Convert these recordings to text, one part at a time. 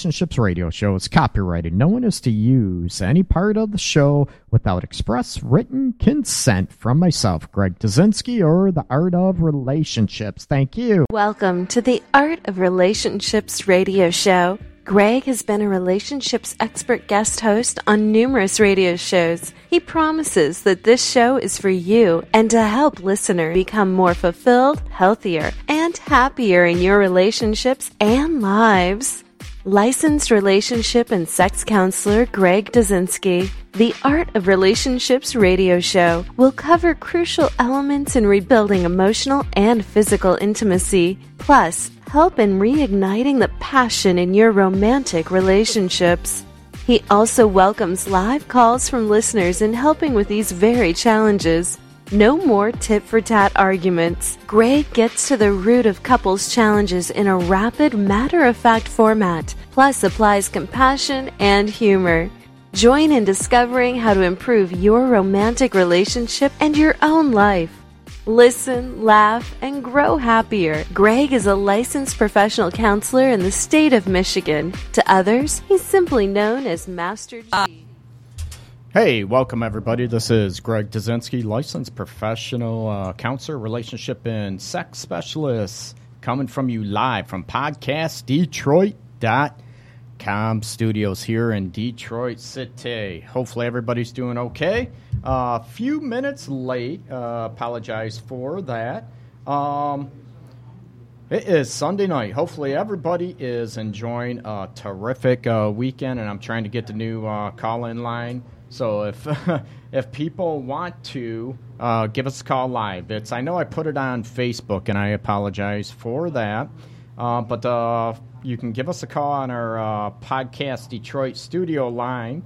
Relationships radio show is copyrighted. No one is to use any part of the show without express written consent from myself, Greg Dudzinski, or the Art of Relationships. Thank you. Welcome to the Art of Relationships radio show. Greg has been a relationships expert guest host on numerous radio shows. He promises that this show is for you and to help listeners become more fulfilled, healthier, and happier in your relationships and lives. Licensed relationship and sex counselor Greg Dudzinski. The Art of Relationships radio show will cover crucial elements in rebuilding emotional and physical intimacy, plus help in reigniting the passion in your romantic relationships. He also welcomes live calls from listeners in helping with these very challenges. No more tit for tat arguments. Greg gets to the root of couples' challenges in a rapid, matter of fact format, plus applies compassion and humor. Join in discovering how to improve your romantic relationship and your own life. Listen, laugh, and grow happier. Greg is a licensed professional counselor in the state of Michigan. To others, he's simply known as Master G. Uh, Hey, welcome everybody. This is Greg Dudzinski, licensed professional uh, counselor, relationship and sex specialist, coming from you live from podcastdetroit.com studios here in Detroit City. Hopefully everybody's doing okay. A uh, few minutes late. Uh, apologize for that. Um, it is Sunday night. Hopefully, everybody is enjoying a terrific uh, weekend, and I'm trying to get the new uh, call-in line. So if if people want to uh, give us a call live, it's I know I put it on Facebook, and I apologize for that. Uh, but uh, you can give us a call on our podcast Detroit studio line.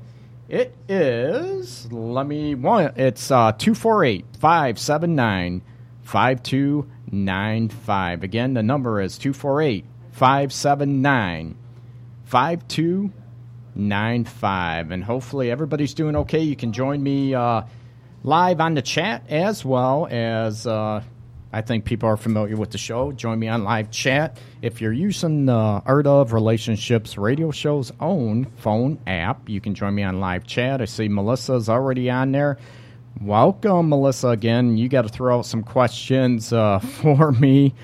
It is, let me, one, it's uh, 248 579 5295. Again, the number is 248 579 5295. And hopefully everybody's doing okay. You can join me uh, live on the chat as well as uh, I think people are familiar with the show. Join me on live chat. If you're using the Art of Relationships radio show's own phone app, you can join me on live chat. I see Melissa's already on there. Welcome, Melissa, again. You got to throw out some questions uh, for me.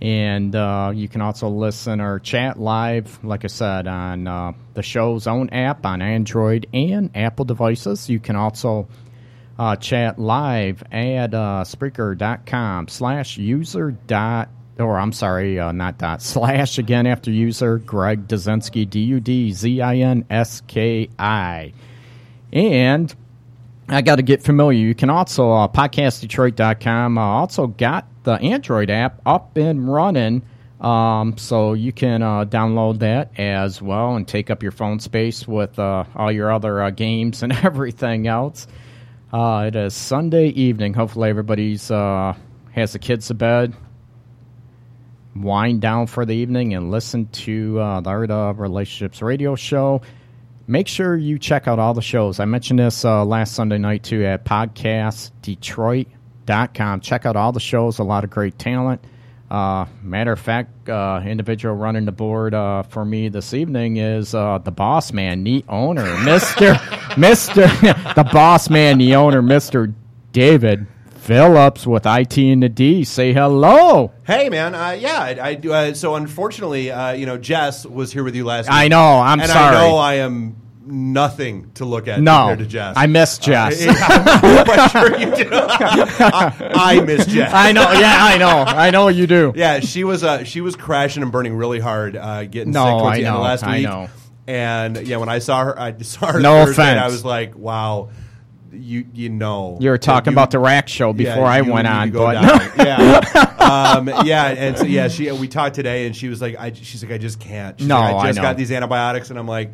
And uh, you can also listen or chat live, like I said, on uh, the show's own app on Android and Apple devices. You can also uh, chat live at uh, Spreaker.com slash user dot, or I'm sorry, uh, not dot, slash again after user, Greg Dudzinski, D-U-D-Z-I-N-S-K-I. And I got to get familiar. You can also, uh, podcastdetroit.com, uh, also got the Android app up and running. Um, so you can uh, download that as well and take up your phone space with uh, all your other uh, games and everything else. Uh, it is Sunday evening. Hopefully, everybody's uh, has the kids to bed, wind down for the evening, and listen to uh, the Art of Relationships radio show. Make sure you check out all the shows. I mentioned this uh, last Sunday night too at podcastdetroit.com. Check out all the shows. A lot of great talent. Uh, matter of fact, uh, individual running the board uh, for me this evening is uh, the boss man, the owner, Mister Mister, the boss man, the owner, Mister David Phillips with IT and the D. Say hello. Hey, man. Uh, yeah, I, I do. Uh, so, unfortunately, uh, you know, Jess was here with you last week. I know. I'm and sorry. I know I am nothing to look at no, compared to Jess. I miss Jess. Uh, yeah, I'm sure you do. I, I miss Jess. I know. Yeah, I know. I know you do. Yeah, she was uh, she was crashing and burning really hard, uh, getting No, sick towards I the end of know, last I week. know. And yeah, when I saw her, I saw her. No Thursday, and I was like, wow. You you know You were talking you- about the rack show yeah, before I went on, but yeah, um, yeah, and so yeah, she we talked today, and she was like, I, she's like, I just can't. She's No, like, I I just know. got these antibiotics, and I'm like,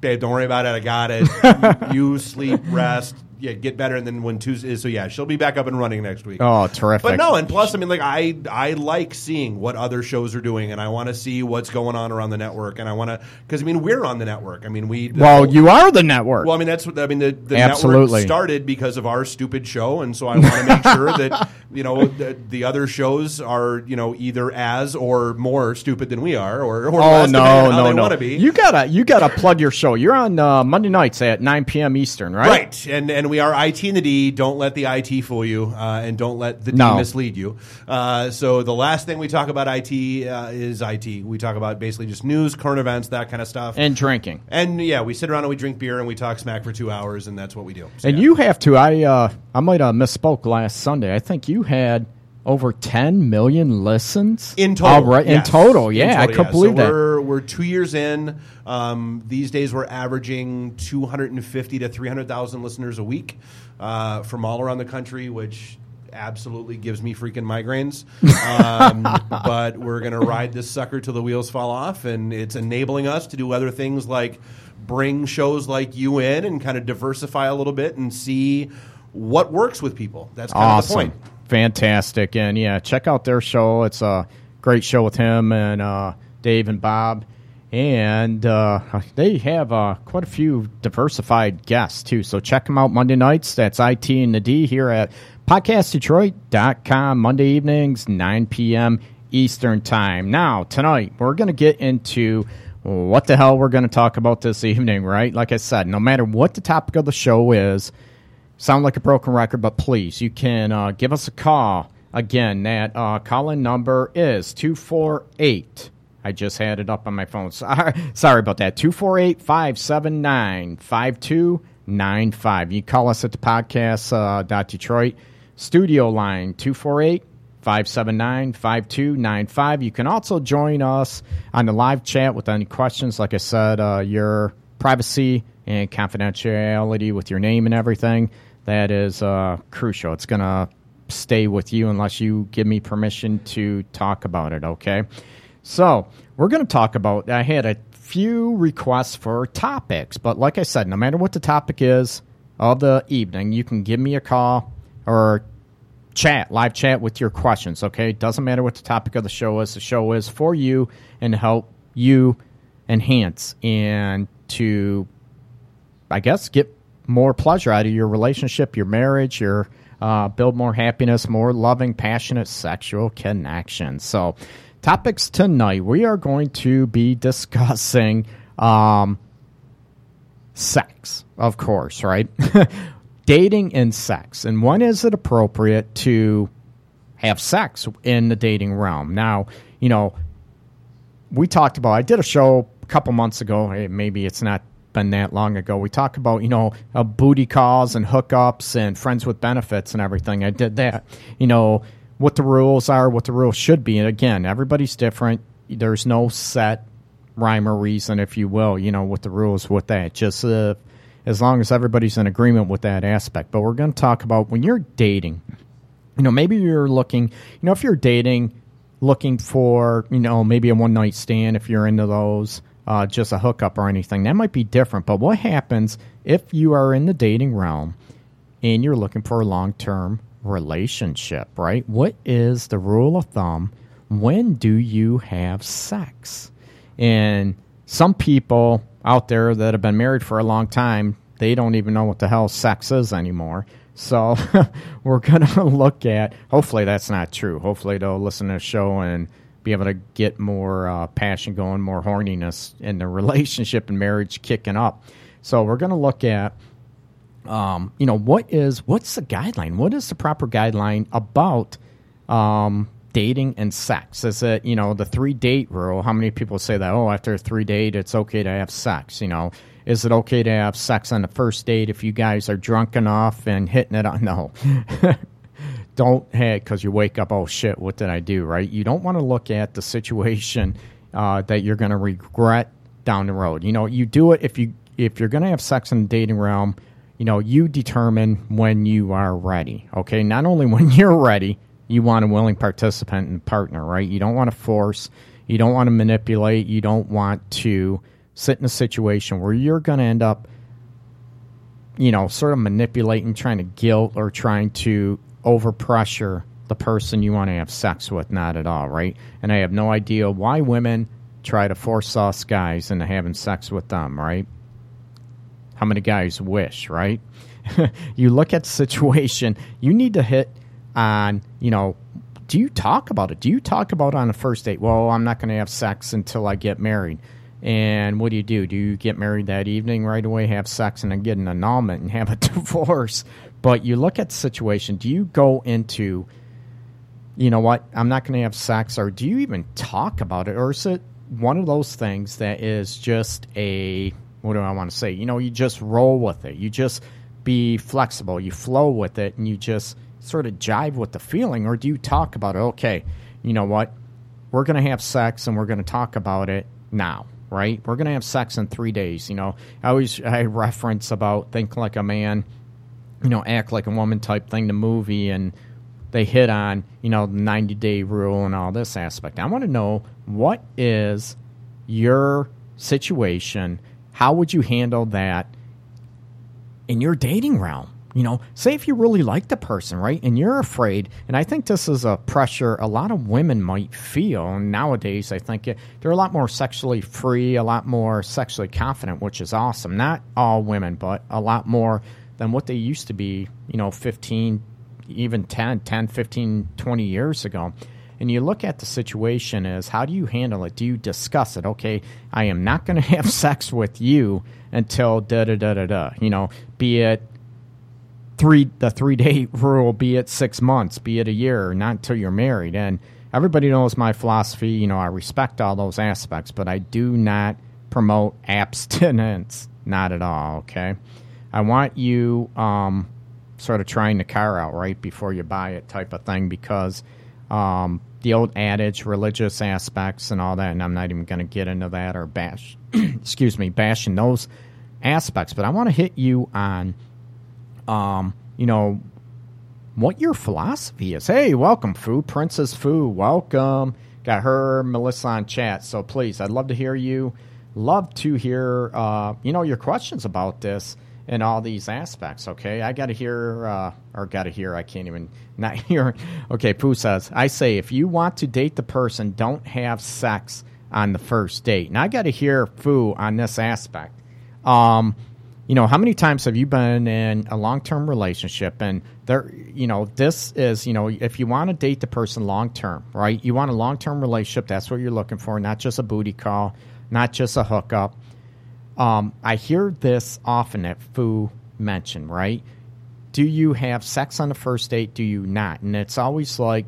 babe, don't worry about it. I got it. you sleep, rest, yeah get better, and then when Tuesday, so yeah, she'll be back up and running next week. Oh, terrific! But no, and plus, I mean, like I I like seeing what other shows are doing, and I want to see what's going on around the network, and I want to because I mean we're on the network. I mean we well you are the network. Well, I mean that's what I mean the, the Absolutely. network started because of our stupid show, and so I want to make sure that you know the, the other shows are you know either as or more stupid than we are, or, or Oh no, no, they no! want to be. You gotta, you gotta plug your show. You're on uh, Monday nights at 9 p.m. Eastern, right? Right, and and we are IT and the D. Don't let the IT fool you, uh, and don't let the D No. mislead you. Uh, so the last thing we talk about IT uh, is IT. We talk about basically just news, current events, that kind of stuff. And drinking. And yeah, we sit around and we drink beer and we talk smack for two hours, and that's what we do. So, And yeah. you have to. I uh, I might have misspoke last Sunday. I think you had over 10 million listens in total, Alright, yes. In total, yeah, In total, I couldn't yeah. believe so that. We're we're two years in. Um, these days, we're averaging two hundred and fifty to three hundred thousand listeners a week uh, from all around the country, which absolutely gives me freaking migraines. Um, but we're gonna ride this sucker till the wheels fall off, and it's enabling us to do other things like bring shows like you in and kind of diversify a little bit and see what works with people. That's kind of the point. Fantastic, and yeah, check out their show. It's a great show with him and uh, Dave and Bob, and uh, they have uh, quite a few diversified guests too. So check them out Monday nights. That's IT and the D here at podcastdetroit.com Monday evenings, 9 p.m. Eastern time. Now tonight we're going to get into what the hell we're going to talk about this evening. Right, like I said, no matter what the topic of the show is sound like a broken record, but please, you can uh, give us a call. Again, that uh, call in number is 248. I just had it up on my phone. Sorry, sorry about that. 248 579 5295. You call us at the podcast uh, dot Detroit studio line 248 579 5295. You can also join us on the live chat with any questions. Like I said, uh, your privacy and confidentiality with your name and everything, that is uh, crucial. It's going to stay with you unless you give me permission to talk about it, okay? So, we're going to talk about. I had a few requests for topics, but like I said, no matter what the topic is of the evening, you can give me a call or chat, live chat with your questions, okay? It Doesn't matter what the topic of the show is. The show is for you and help you enhance and to, I guess, get more pleasure out of your relationship, your marriage, your uh, build more happiness, more loving, passionate sexual connection. So, topics tonight, we are going to be discussing um, sex, of course, right? dating and sex. And when is it appropriate to have sex in the dating realm? Now, you know, we talked about, I did a show a couple months ago. Maybe it's not been that long ago. We talk about, you know, uh, booty calls and hookups and friends with benefits and everything. I did that. You know, what the rules are, what the rules should be. And again, everybody's different. There's no set rhyme or reason, if you will, you know, with the rules with that. Just uh, as long as everybody's in agreement with that aspect. But we're going to talk about when you're dating, you know, maybe you're looking, you know, if you're dating, looking for, you know, maybe a one night stand, if you're into those, uh, just a hookup or anything, that might be different. But what happens if you are in the dating realm and you're looking for a long term relationship, right? What is the rule of thumb? When do you have sex? And some people out there that have been married for a long time, they don't even know what the hell sex is anymore. So we're going to look at, hopefully that's not true. Hopefully they'll listen to the show and be able to get more uh, passion going, more horniness in the relationship and marriage kicking up. So we're going to look at um, you know, what is what's the guideline? What is the proper guideline about um, dating and sex? Is it you know the three date rule? How many people say that? Oh, after a three date, it's okay to have sex. You know, is it okay to have sex on the first date if you guys are drunk enough and hitting it on? No. Don't have because you wake up oh shit what did i do right? You don't want to look at the situation uh, that you're going to regret down the road. You know you do it if you if you're going to have sex in the dating realm you know you determine when you are ready okay? Not only when you're ready you want a willing participant and partner right? You don't want to force you don't want to manipulate you don't want to sit in a situation where you're going to end up you know, sort of manipulating, trying to guilt or trying to overpressure the person you want to have sex with. Not at all, right? And I have no idea why women try to force us guys into having sex with them, right? How many guys wish, right? you look at the situation, you need to hit on, you know, do you talk about it? Do you talk about on a first date? Well, I'm not going to have sex until I get married. And what do you do? Do you get married that evening right away, have sex, and then get an annulment and have a divorce? But you look at the situation. Do you go into, you know what, I'm not going to have sex, or do you even talk about it? Or is it one of those things that is just a, what do I want to say? You know, you just roll with it. You just be flexible. You flow with it, and you just sort of jive with the feeling, or do you talk about it? Okay, you know what? We're going to have sex and we're going to talk about it now, right? We're going to have sex in three days. You know, I always I reference about think like a man, you know, act like a woman type thing, the movie, and they hit on, you know, the 90 day rule and all this aspect. I want to know what is your situation? How would you handle that in your dating realm? You know, say if you really like the person, right, and you're afraid, and I think this is a pressure a lot of women might feel. And nowadays, I think they're a lot more sexually free, a lot more sexually confident, which is awesome. Not all women, but a lot more than what they used to be, you know, 15, even 10, 10, 15, 20 years ago. And you look at the situation as how do you handle it? Do you discuss it? Okay, I am not going to have sex with you until da da da da da. You know, be it three the three day rule, be it six months, be it a year, not until you're married. And everybody knows my philosophy. You know, I respect all those aspects, but I do not promote abstinence. Not at all. Okay, I want you um, sort of trying the car out right before you buy it, type of thing, because um, the old adage, religious aspects, and all that. And I'm not even going to get into that or bash. excuse me, bashing those aspects. But I want to hit you on um, you know, what your philosophy is. Hey, welcome, Foo. Princess Foo, welcome. Got her, Melissa on chat. So please, I'd love to hear you. Love to hear, uh, you know, your questions about this and all these aspects. Okay, I got to hear, uh, or got to hear. I can't even not hear. Okay, Pooh says, I say if you want to date the person, don't have sex on the first date. And I got to hear Foo on this aspect. Um, you know, how many times have you been in a long term relationship and there, you know, this is, you know, if you want to date the person long term, right? You want a long term relationship. That's what you're looking for, not just a booty call, not just a hookup. Um, I hear this often that Foo mentioned, right? Do you have sex on the first date? Do you not? And it's always like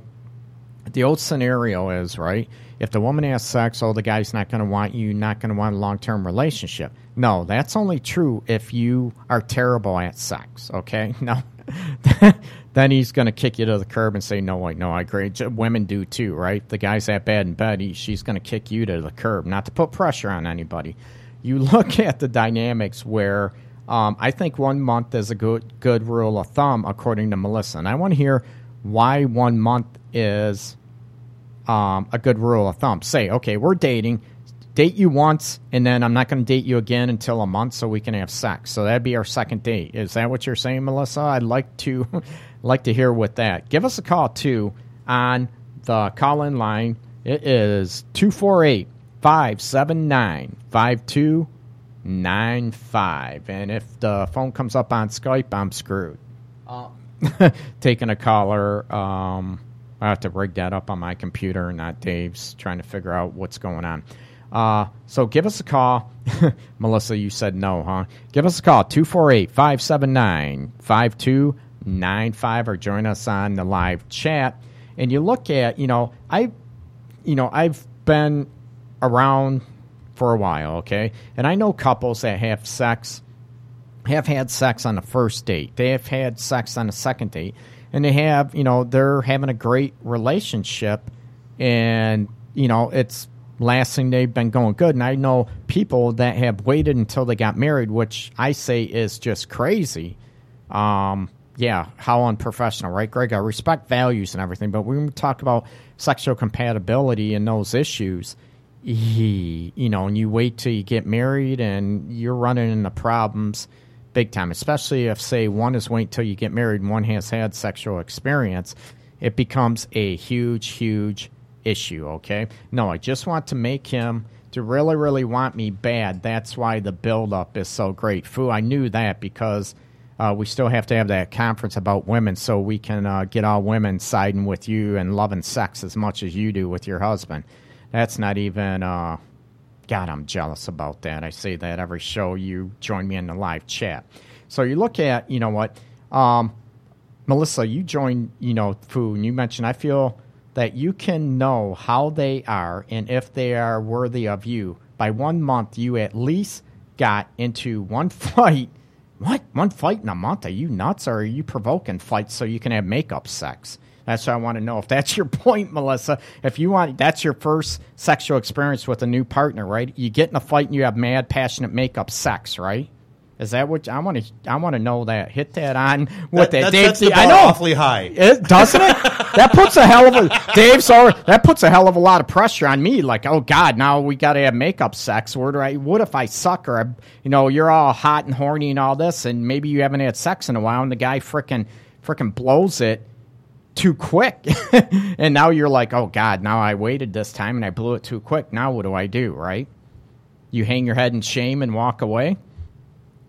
the old scenario is, right? If the woman has sex, oh, the guy's not going to want you, not going to want a long term relationship. No, that's only true if you are terrible at sex, okay? No. then he's going to kick you to the curb and say, no, wait, no, I agree. Women do too, right? The guy's that bad in bed, he, she's going to kick you to the curb, not to put pressure on anybody. You look at the dynamics where um, I think one month is a good, good rule of thumb, according to Melissa. And I want to hear why one month is um, a good rule of thumb. Say, okay, we're dating, date you once, and then I'm not going to date you again until a month so we can have sex. So that'd be our second date. Is that what you're saying, Melissa? I'd like to like to hear with that. Give us a call too on the call in line. It is 248 579 5295. And if the phone comes up on Skype, I'm screwed. Uh, taking a caller. Um, I have to rig that up on my computer, not Dave's, trying to figure out what's going on. Uh, so give us a call. Melissa, you said no, huh? Give us a call, 248 579 5295, or join us on the live chat. And you look at, you know, I, you know, I've been around for a while, okay? And I know couples that have sex, have had sex on the first date, they have had sex on the second date and they have you know they're having a great relationship and you know it's lasting they've been going good. And i know people that have waited until they got married which i say is just crazy. Um, yeah how unprofessional right greg? I respect values and everything but when we talk about sexual compatibility and those issues he, you know and you wait till you get married and you're running into problems big time, especially if, say, one is waiting till you get married and one has had sexual experience. It becomes a huge, huge issue, okay? No, I just want to make him to really, really want me bad. That's why the buildup is so great. Foo, I knew that because uh, we still have to have that conference about women so we can uh, get all women siding with you and loving sex as much as you do with your husband. That's not even. Uh, God, I'm jealous about that. I say that every show you join me in the live chat. So you look at, you know what, um, Melissa, you join, you know, Foo, and you mentioned, I feel that you can know how they are and if they are worthy of you. By one month, you at least got into one fight. What? One fight in a month? Are you nuts or are you provoking fights so you can have makeup sex? That's what I want to know. If that's your point, Melissa, if you want, that's your first sexual experience with a new partner, right? You get in a fight and you have mad, passionate makeup sex, right? Is that what I want to? I want to know that. Hit that on with That- that, Dave. the I know awfully high. it doesn't it? that puts a hell of a Dave's or that puts a hell of a lot of pressure on me. Like, oh God, now we got to have makeup sex. Where do I? What if I suck or I, you know you're all hot and horny and all this, and maybe you haven't had sex in a while, and the guy frickin' frickin' blows it too quick, and now you're like, oh God, now I waited this time and I blew it too quick. Now what do I do? Right? You hang your head in shame and walk away.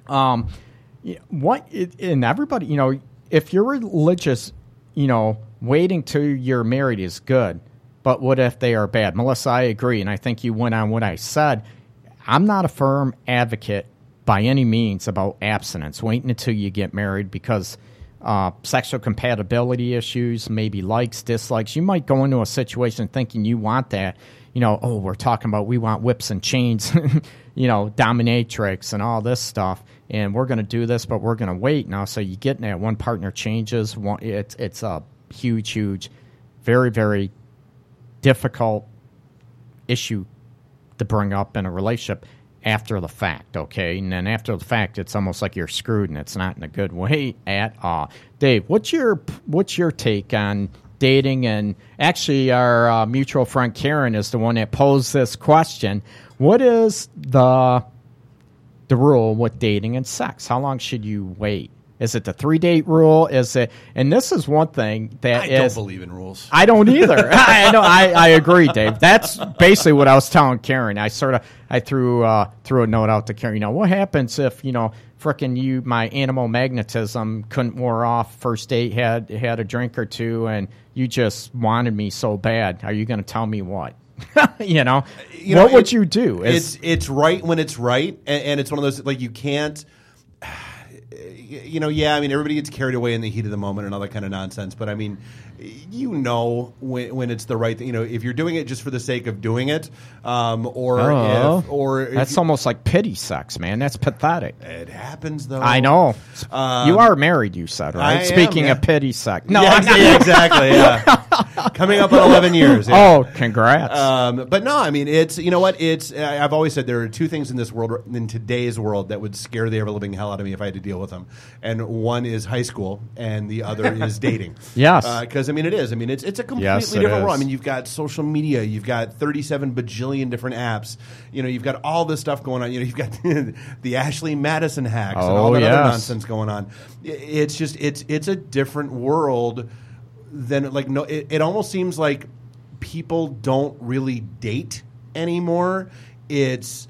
Um, what and everybody, you know, if you're religious, you know, waiting till you're married is good. But what if they are bad? Melissa, I agree, and I think you went on what I said. I'm not a firm advocate by any means about abstinence, waiting until you get married because uh, sexual compatibility issues, maybe likes, dislikes. You might go into a situation thinking you want that. You know, oh, we're talking about we want whips and chains, you know, dominatrix and all this stuff, and we're going to do this, but we're going to wait now. So you get in that one partner changes. One, it's it's a huge, huge, very, very difficult issue to bring up in a relationship after the fact, okay? And then after the fact, it's almost like you're screwed, and it's not in a good way at all. Dave, what's your what's your take on dating? And actually, our uh, mutual friend Karen is the one that posed this question. What is the the rule with dating and sex? How long should you wait? Is it the three date rule? Is it? And this is one thing that I is- don't believe in rules. I don't either. I know. I, I agree, Dave. That's basically what I was telling Karen. I sort of I threw uh, threw a note out to Karen. You know, what happens if you know, frickin' you, my animal magnetism couldn't wear off. First date had had a drink or two, and you just wanted me so bad. Are you going to tell me what? you know, You know, what would it- you do? Is- It's it's right when it's right, and, and it's one of those like you can't. You know, yeah. I mean, everybody gets carried away in the heat of the moment and all that kind of nonsense. But I mean, you know when when it's the right thing. You know, if you're doing it just for the sake of doing it, um, or Oh. if, or if that's you- almost like pity sex, man. That's pathetic. it happens though. I know. Um, you are married, you said, right? I am, Speaking yeah. of pity sex. No, yeah, yeah, exactly. Yeah, coming up on 11 years. yeah. Oh, congrats. Um, but no, I mean, it's you know what? It's I've always said there are two things in this world, in today's world, that would scare the ever living hell out of me if I had to deal with them. And one is high school, and the other is dating. Yes. because I mean, it is. I mean, it's it's a completely Yes, it different world. I mean, you've got social media, you've got thirty-seven bajillion different apps. You know, you've got all this stuff going on. You know, you've got the Ashley Madison hacks and all Oh, that other nonsense going on. It's just it's it's a different world than like no. It, it almost seems like people don't really date anymore. It's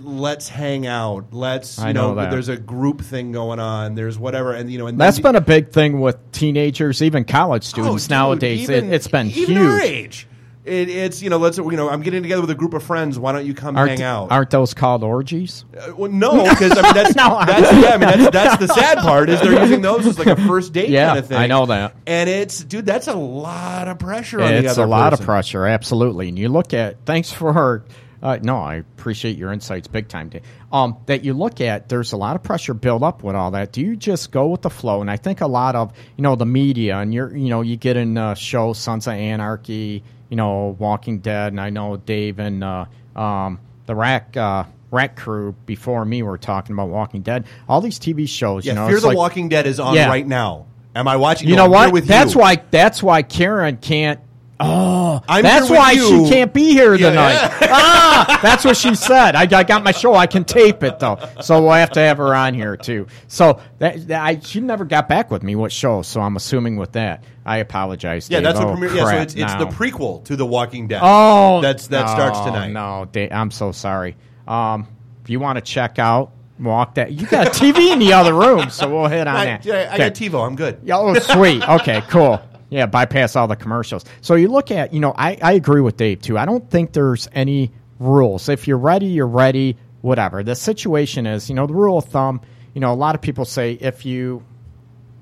let's hang out. Let's you I know that. there's a group thing going on. There's whatever, and you know, and That's been a big thing with teenagers, even college Oh, students dude, nowadays. even- it, it's been even huge. our age. It, it's you know let's you know I'm getting together with a group of friends. Why don't you come Aren't, hang out? aren't those called orgies? Uh, well, no, because I mean that's, No, that's yeah, I mean that's that's the sad part is they're using those as like a first date Yeah, kind of thing. I know that. and it's dude, that's a lot of pressure on the It's other a lot person. of pressure, absolutely. And you look at thanks for her. Uh, no, I appreciate your insights big time. Dave. Um, that you look at, there's a lot of pressure built up with all that. Do you just go with the flow? And I think a lot of you know the media and you're you know you get in uh, show Sons of Anarchy, you know Walking Dead, and I know Dave and uh, um, the Rack uh, Rack Crew before me were talking about Walking Dead. All these TV shows, Yeah, you know, Fear the like- Walking Dead is on Yeah. right now. Am I watching? you No, know I'm what? With That's you. why. That's why Karen can't Oh, I'm that's why you. she can't be here Yeah, tonight. yeah. ah, that's what she said. I, I got my show. I can tape it though, so we'll have to have her on here too. So that, that- I, she never got back with me what show. So I'm assuming with that, I apologize. Yeah, Dave. that's what Oh, premiere. Yeah, so it's, it's no. the prequel to The Walking Dead. Oh, that's that starts tonight. No, Dave, I'm so sorry. Um, if you want to check out, walk that. You got a TV in the other room, so we'll hit on I, that. yeah, I Okay. got TiVo. I'm good. Yeah, Oh, sweet. Okay, cool. Yeah, bypass all the commercials. So you look at, you know, I, I agree with Dave too. I don't think there's any rules. If you're ready, you're ready, whatever. The situation is, you know, the rule of thumb, you know, a lot of people say if you,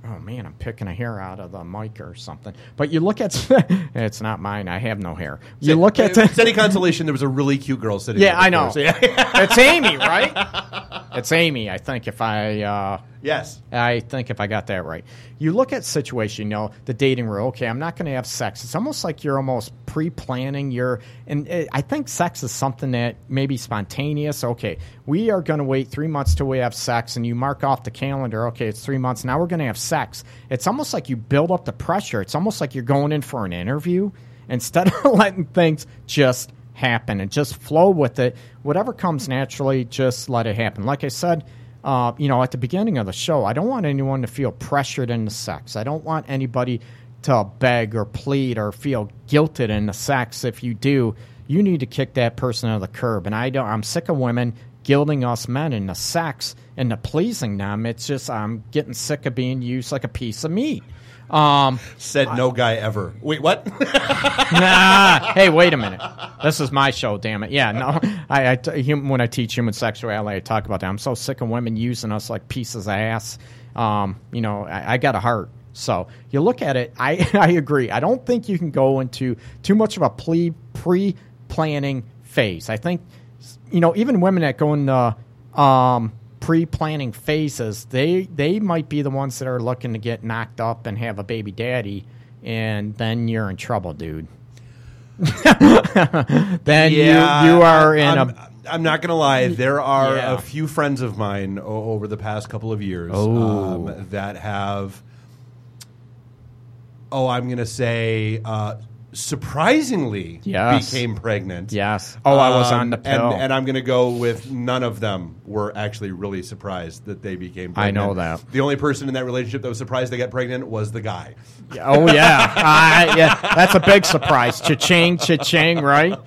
oh man, I'm picking a hair out of the mic or something. But you look at, it's not mine. I have no hair. You look at, If it's any consolation. There was a really cute girl sitting. yeah, I know. so yeah. it's Amy, right? It's Amy, I think, if I, uh, yes. I think if I got that right. You look at situation, you know, the dating rule. Okay, I'm not going to have sex. It's almost like you're almost pre-planning your. And it, I think sex is something that may be spontaneous. Okay, we are going to wait three months till we have sex, and you mark off the calendar. Okay, it's three months. Now we're going to have sex. It's almost like you build up the pressure. It's almost like you're going in for an interview instead of letting things just happen and just flow with it. Whatever comes naturally, just let it happen. Like I said, uh, you know, at the beginning of the show, I don't want anyone to feel pressured into sex. I don't want anybody to beg or plead or feel guilted into sex. If you do, you need to kick that person to the curb. And I don't. I'm sick of women guilting us men into sex and to pleasing them. It's just I'm getting sick of being used like a piece of meat. Um, Said no guy ever. Wait, what? nah. Hey, wait a minute. This is my show, damn it. Yeah, no. I, I t- when I teach human sexuality, I talk about that. I'm so sick of women using us like pieces of ass. Um, you know, I, I got a heart. So you look at it. I I agree. I don't think you can go into too much of a pre pre planning phase. I think you know even women that go in the um, pre planning phases, they they might be the ones that are looking to get knocked up and have a baby daddy, and then you're in trouble, dude. then you you are in I'm, a I'm not gonna lie. There are Yeah. a few friends of mine o- over the past couple of years Oh. um, that have. Oh, I'm gonna say uh, surprisingly Yes. became pregnant. yes. Oh, I was on the Um, pill. And, and I'm going to go with none of them were actually really surprised that they became pregnant. I know that. The only person in that relationship that was surprised they got pregnant was the guy. Oh yeah, uh, yeah. That's a big surprise. Cha-ching, cha-ching, right?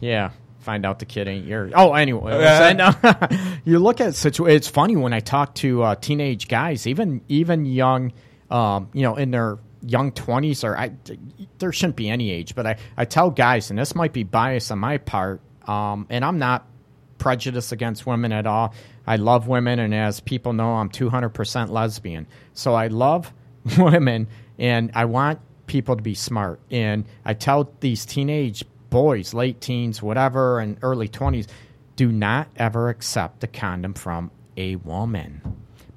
Yeah. Find out the kid ain't yours. Oh, anyway, and, uh, you look at situ- It's funny when I talk to uh, teenage guys, even even young, um, you know, in their young twenties or I, there shouldn't be any age, but I I tell guys, and this might be bias on my part, um, and I'm not prejudiced against women at all. I love women, and as people know, I'm 200% lesbian. So I love women, and I want people to be smart. And I tell these teenage boys, late teens, whatever, and early 20s, do not ever accept a condom from a woman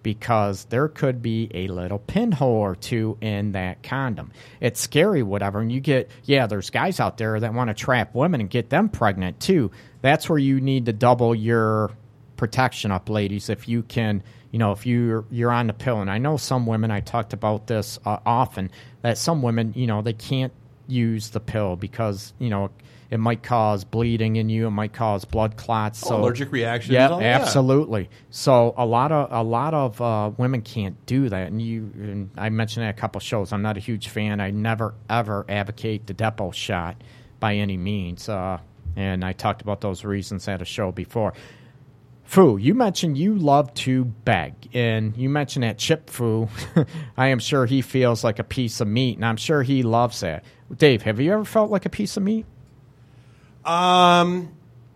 because there could be a little pinhole or two in that condom. It's scary, whatever. And you get, yeah, there's guys out there that want to trap women and get them pregnant too. That's where you need to double your protection up, ladies. If you can, you know, if you're you're on the pill, and I know some women. I talked about this uh, often that some women, you know, they can't use the pill because you know it might cause bleeding in you, it might cause blood clots. So Oh, allergic reactions, Yeah, all absolutely. So a lot of a lot of uh, women can't do that, and you. And I mentioned that a couple shows. I'm not a huge fan. I never ever advocate the Depo shot by any means. Uh, and I talked about those reasons at a show before. Fu, you mentioned you love to beg, and you mentioned that Chip Fu. I am sure he feels like a piece of meat, and I'm sure he loves that. Dave, have you ever felt like a piece of meat? Um,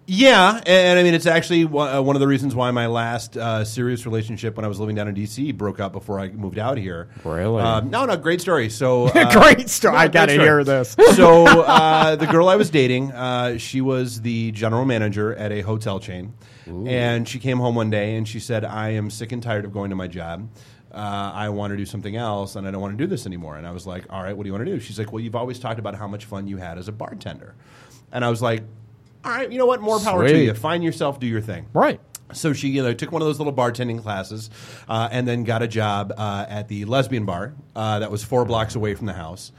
yeah, and, I mean it's actually one, uh, of the reasons why my last uh, serious relationship when I was living down in DC broke up before I moved out here. Really? Um, no, no, great story. So uh, Great story. I gotta story. hear this. so uh, the girl I was dating, uh, she was the general manager at a hotel chain, and she came home one day and she said, "I am sick and tired of going to my job." Uh, I want to do something else, and I don't want to do this anymore. And I was like, "All right, what do you want to do?" She's like, "Well, you've always talked about how much fun you had as a bartender," and I was like, "All right, you know what? More power to you. Find yourself, do your thing." Right. So she you know, took one of those little bartending classes, uh, and then got a job uh, at the lesbian bar uh, that was four blocks away from the house.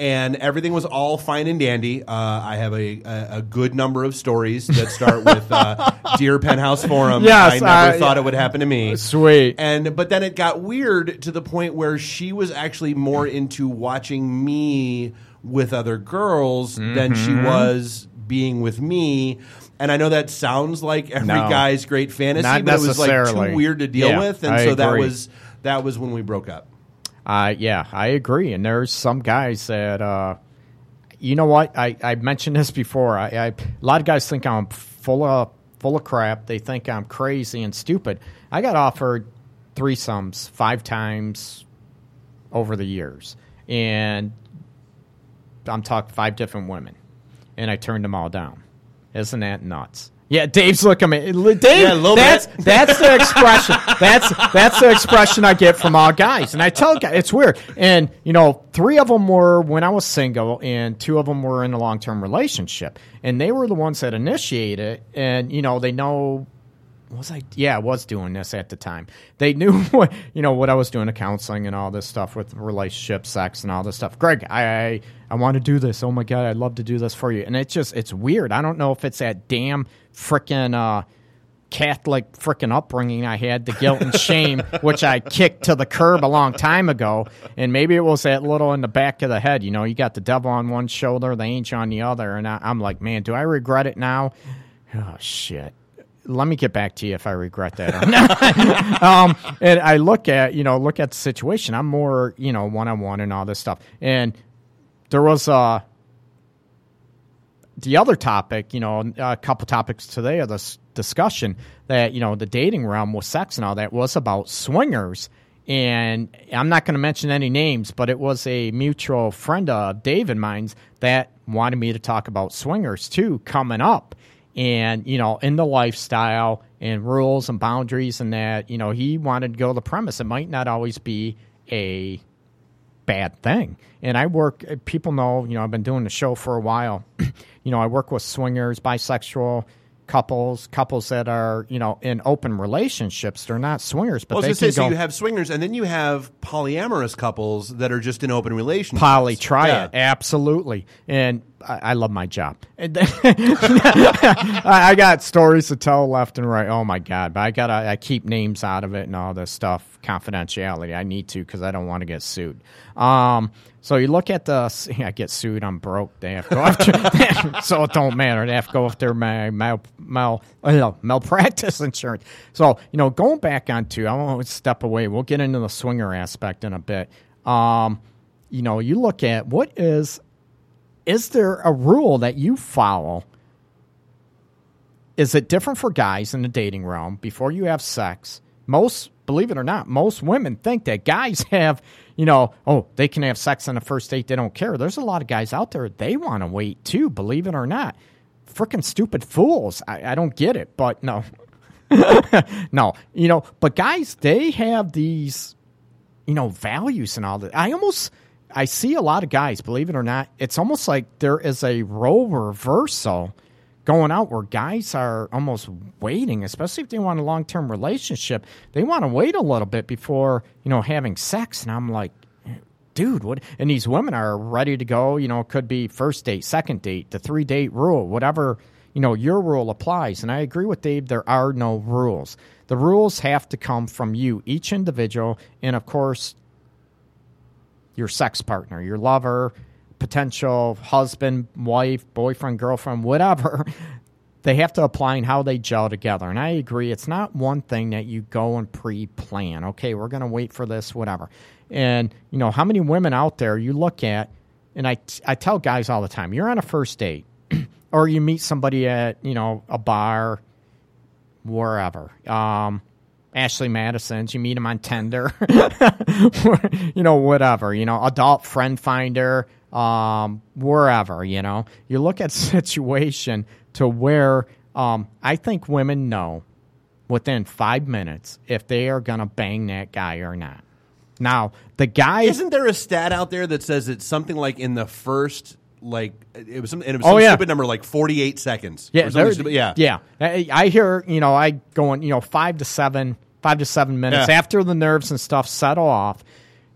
And everything was all fine and dandy. Uh, I have a, a, a good number of stories that start with uh, "Dear Penthouse Forum." Yes, I never uh, thought it would happen to me. Sweet. And but then it got weird to the point where she was actually more into watching me with other girls than she Mm-hmm. was being with me. And I know that sounds like every No. guy's great fantasy, but it was like too weird to deal Yeah, with, and I so that was that was when we broke up. Uh, yeah, I agree. And there's some guys that, uh, you know what? I, I mentioned this before. I, I a lot of guys think I'm full of full of crap. They think I'm crazy and stupid. I got offered threesomes five times over the years, and I'm talking five different women, and I turned them all down. Isn't that nuts? Yeah, Dave's looking at me. Dave, Yeah, that's bit. that's the expression. That's that's the expression I get from all guys, and I tell guys it's weird. And you know, three of them were when I was single, and two of them were in a long term relationship, and they were the ones that initiated. And you know, they know was I? Yeah, I was doing this at the time. They knew what you know what I was doing, the counseling and all this stuff with relationships, sex, and all this stuff. Greg, I I, I want to do this. Oh my god, I'd love to do this for you. And it's just it's weird. I don't know if it's that damn frickin' uh, Catholic frickin' upbringing I had, the guilt and shame, which I kicked to the curb a long time ago. And maybe it was that little in the back of the head. You know, you got the devil on one shoulder, the angel on the other, and I, I'm like, man, do I regret it now? Oh shit let me get back to you if I regret that um, and I look at you know look at the situation. I'm more you know one on one and all this stuff. And there was uh, the other topic, you know, a couple topics today of this discussion that you know the dating realm with sex and all that was about swingers. And I'm not going to mention any names, but it was a mutual friend of Dave and mine's that wanted me to talk about swingers too coming up and you know in the lifestyle and rules and boundaries and that you know he wanted to go the premise it might not always be a bad thing and i work uh, people know you know i've been doing the show for a while you know i work with swingers bisexual couples couples that are you know in open relationships they're not swingers but Well, they was can going to say, go so you have swingers, and then you have polyamorous couples that are just in open relationships. Poly, try Yeah. it. Absolutely. And I, I love my job. I, I got stories to tell left and right. Oh my God. But I got I keep names out of it and all this stuff, confidentiality. I need to because I don't want to get sued. Um, so you look at the, I get sued, I'm broke. They have to go after, so it don't matter. They have to go after my mal, mal, malpractice insurance. So, you know, going back onto, I won't step away. We'll get into the swinger aspect in a bit. Um, you know, you look at what is is there a rule that you follow? Is it different for guys in the dating realm before you have sex? Most, believe it or not, most women think that guys have, you know, oh, they can have sex on the first date. They don't care. There's a lot of guys out there, they want to wait too, believe it or not. Freaking stupid fools. I, I don't get it, but no. no, you know, but guys, they have these you know, values and all that. I almost I see a lot of guys, believe it or not, it's almost like there is a role reversal going out where guys are almost waiting, especially if they want a long term relationship. They want to wait a little bit before, you know, having sex. And I'm like, dude, what? And these women are ready to go. You know, it could be first date, second date, the three date rule, whatever, you know, your rule applies. And I agree with Dave, there are no rules. The rules have to come from you, each individual, and of course, your sex partner, your lover, potential husband, wife, boyfriend, girlfriend, whatever. They have to apply in how they gel together. And I agree, it's not one thing that you go and pre plan. Okay, we're going to wait for this, whatever. And, you know, how many women out there you look at, and I, I tell guys all the time, you're on a first date, or you meet somebody at, you know, a bar, wherever. Um, Ashley Madison's, you meet him on Tinder, you know, whatever, you know, adult friend finder, um, wherever, you know. You look at situation to where um, I think women know within five minutes if they are to bang that guy or not. Now, the guy Isn't there a stat out there that says it's something like in the first like it was some and it was Oh, yeah. stupid number like forty eight seconds. Yeah, Or something stupid. yeah, yeah. I, I hear you know I going you know five to seven, five to seven minutes Yeah. after the nerves and stuff settle off.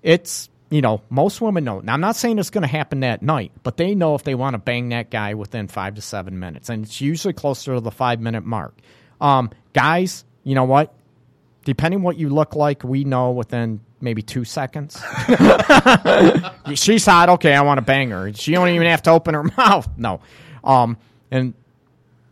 It's you know most women know. Now I'm not saying it's going to happen that night, but they know if they want to bang that guy within five to seven minutes, and it's usually closer to the five minute mark. Um, guys, you know what? Depending what you look like, we know within maybe two seconds. She's hot. Okay, I want to bang her. She don't even have to open her mouth. No. Um, and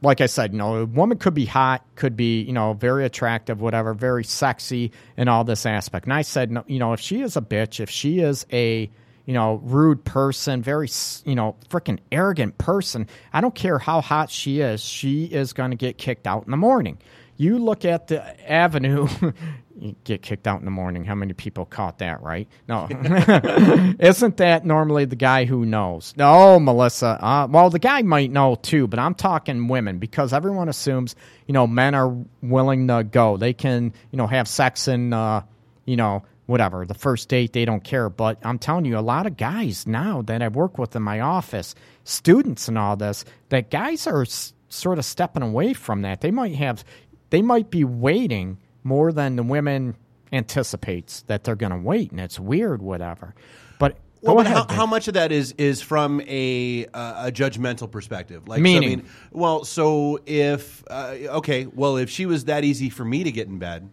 like I said, you know, a woman could be hot, could be, you know, very attractive, whatever, very sexy in all this aspect. And I said, no, you know, if she is a bitch, if she is a, you know, rude person, very, you know, freaking arrogant person, I don't care how hot she is, she is going to get kicked out in the morning. You look at the avenue, get kicked out in the morning. How many people caught that, right? No. Isn't that normally the guy who knows? No, Melissa. Uh, well, the guy might know too, but I'm talking women because everyone assumes, you know, men are willing to go. They can, you know, have sex and, uh, you know, whatever, the first date, they don't care. But I'm telling you, a lot of guys now that I work with in my office, students and all this, that guys are s- sort of stepping away from that. They might have, they might be waiting more than the women anticipates that they're going to wait, and it's weird, whatever. But Well, but how, how much of that is is from a uh, a judgmental perspective? Like, so, I Meaning? mean, well, so if uh, okay, well, if she was that easy for me to get in bed,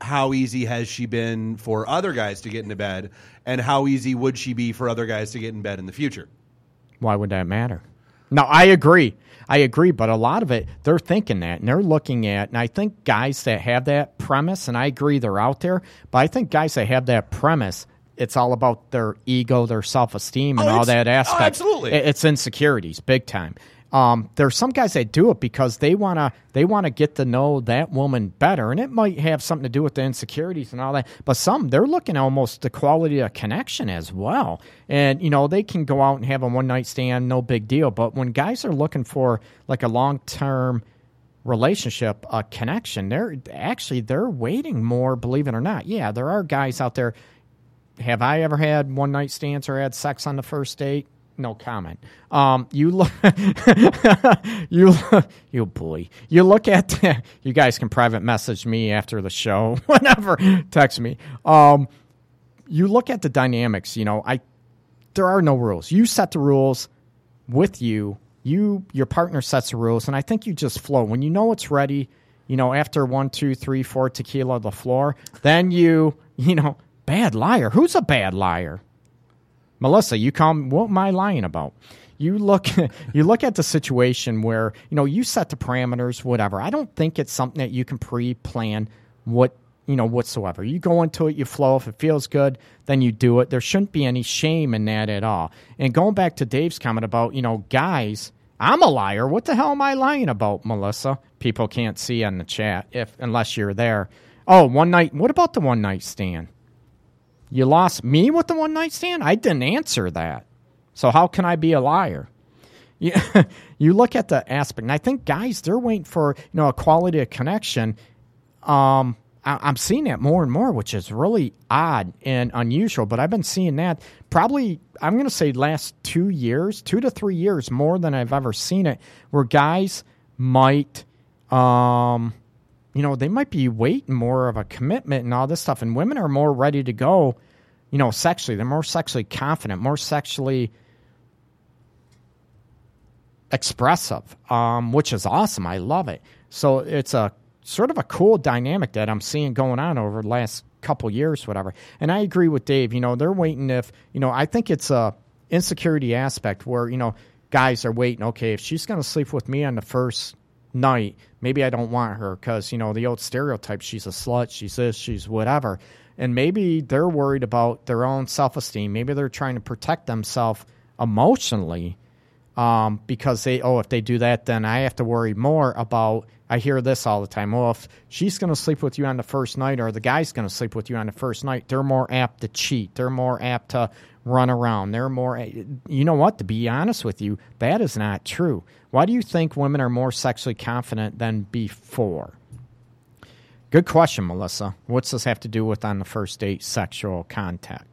how easy has she been for other guys to get into bed, and how easy would she be for other guys to get in bed in the future? Why would that matter? No, I agree. I agree, but a lot of it, they're thinking that and they're looking at, and I think guys that have that premise, and I agree they're out there, but I think guys that have that premise, it's all about their ego, their self esteem, and Oh, all that oh, aspect. absolutely. It's insecurities, big time. Um, there's some guys that do it because they wanna they wanna get to know that woman better, and it might have something to do with the insecurities and all that. But some they're looking almost the quality of connection as well, and you know they can go out and have a one night stand, no big deal. But when guys are looking for like a long term relationship, a connection, they're actually they're waiting more. Believe it or not, yeah, there are guys out there have I ever had one night stands or had sex on the first date? No comment. Um, you look, you, you boy, you look at. you guys can private message me after the show, whatever. Text me. Um, you look at the dynamics. You know, I there are no rules. You set the rules with you. You your partner sets the rules, and I think you just flow when you know it's ready. You know, after one, two, three, four tequila the floor, then you you know bad liar. Who's a bad liar? Melissa, you come. What am I lying about? You look, you look at the situation where you know you set the parameters, whatever. I don't think it's something that you can pre-plan what you know whatsoever. You go into it, you flow. If it feels good, then you do it. There shouldn't be any shame in that at all. And going back to Dave's comment about you know guys, I'm a liar. What the hell am I lying about, Melissa? People can't see on the chat if unless you're there. Oh, one night. What about the one night stand? You lost me with the one night stand? I didn't answer that. So how can I be a liar? You, you look at the aspect, and I think guys, they're waiting for you know a quality of connection. Um, I, I'm seeing that more and more, which is really odd and unusual. But I've been seeing that probably I'm going to say last two years, two to three years, more than I've ever seen it, where guys might um, you know, they might be waiting more of a commitment and all this stuff, and women are more ready to go, you know, sexually. They're more sexually confident, more sexually expressive, um, which is awesome. I love it. So it's a sort of a cool dynamic that I'm seeing going on over the last couple years, whatever. And I agree with Dave. You know, they're waiting if you know. I think it's a insecurity aspect where you know guys are waiting. Okay, if she's going to sleep with me on the first night, maybe I don't want her because you know the old stereotype. She's a slut. She's this. She's whatever. And maybe they're worried about their own self esteem. Maybe they're trying to protect themselves emotionally um, because they oh if they do that then I have to worry more about I hear this all the time. Well if she's going to sleep with you on the first night or the guy's going to sleep with you on the first night they're more apt to cheat. They're more apt to run around. They're more eh, you know what? To be honest with you that is not true. Why do you think women are more sexually confident than before? Good question Melissa. What's this have to do with on the first date sexual contact?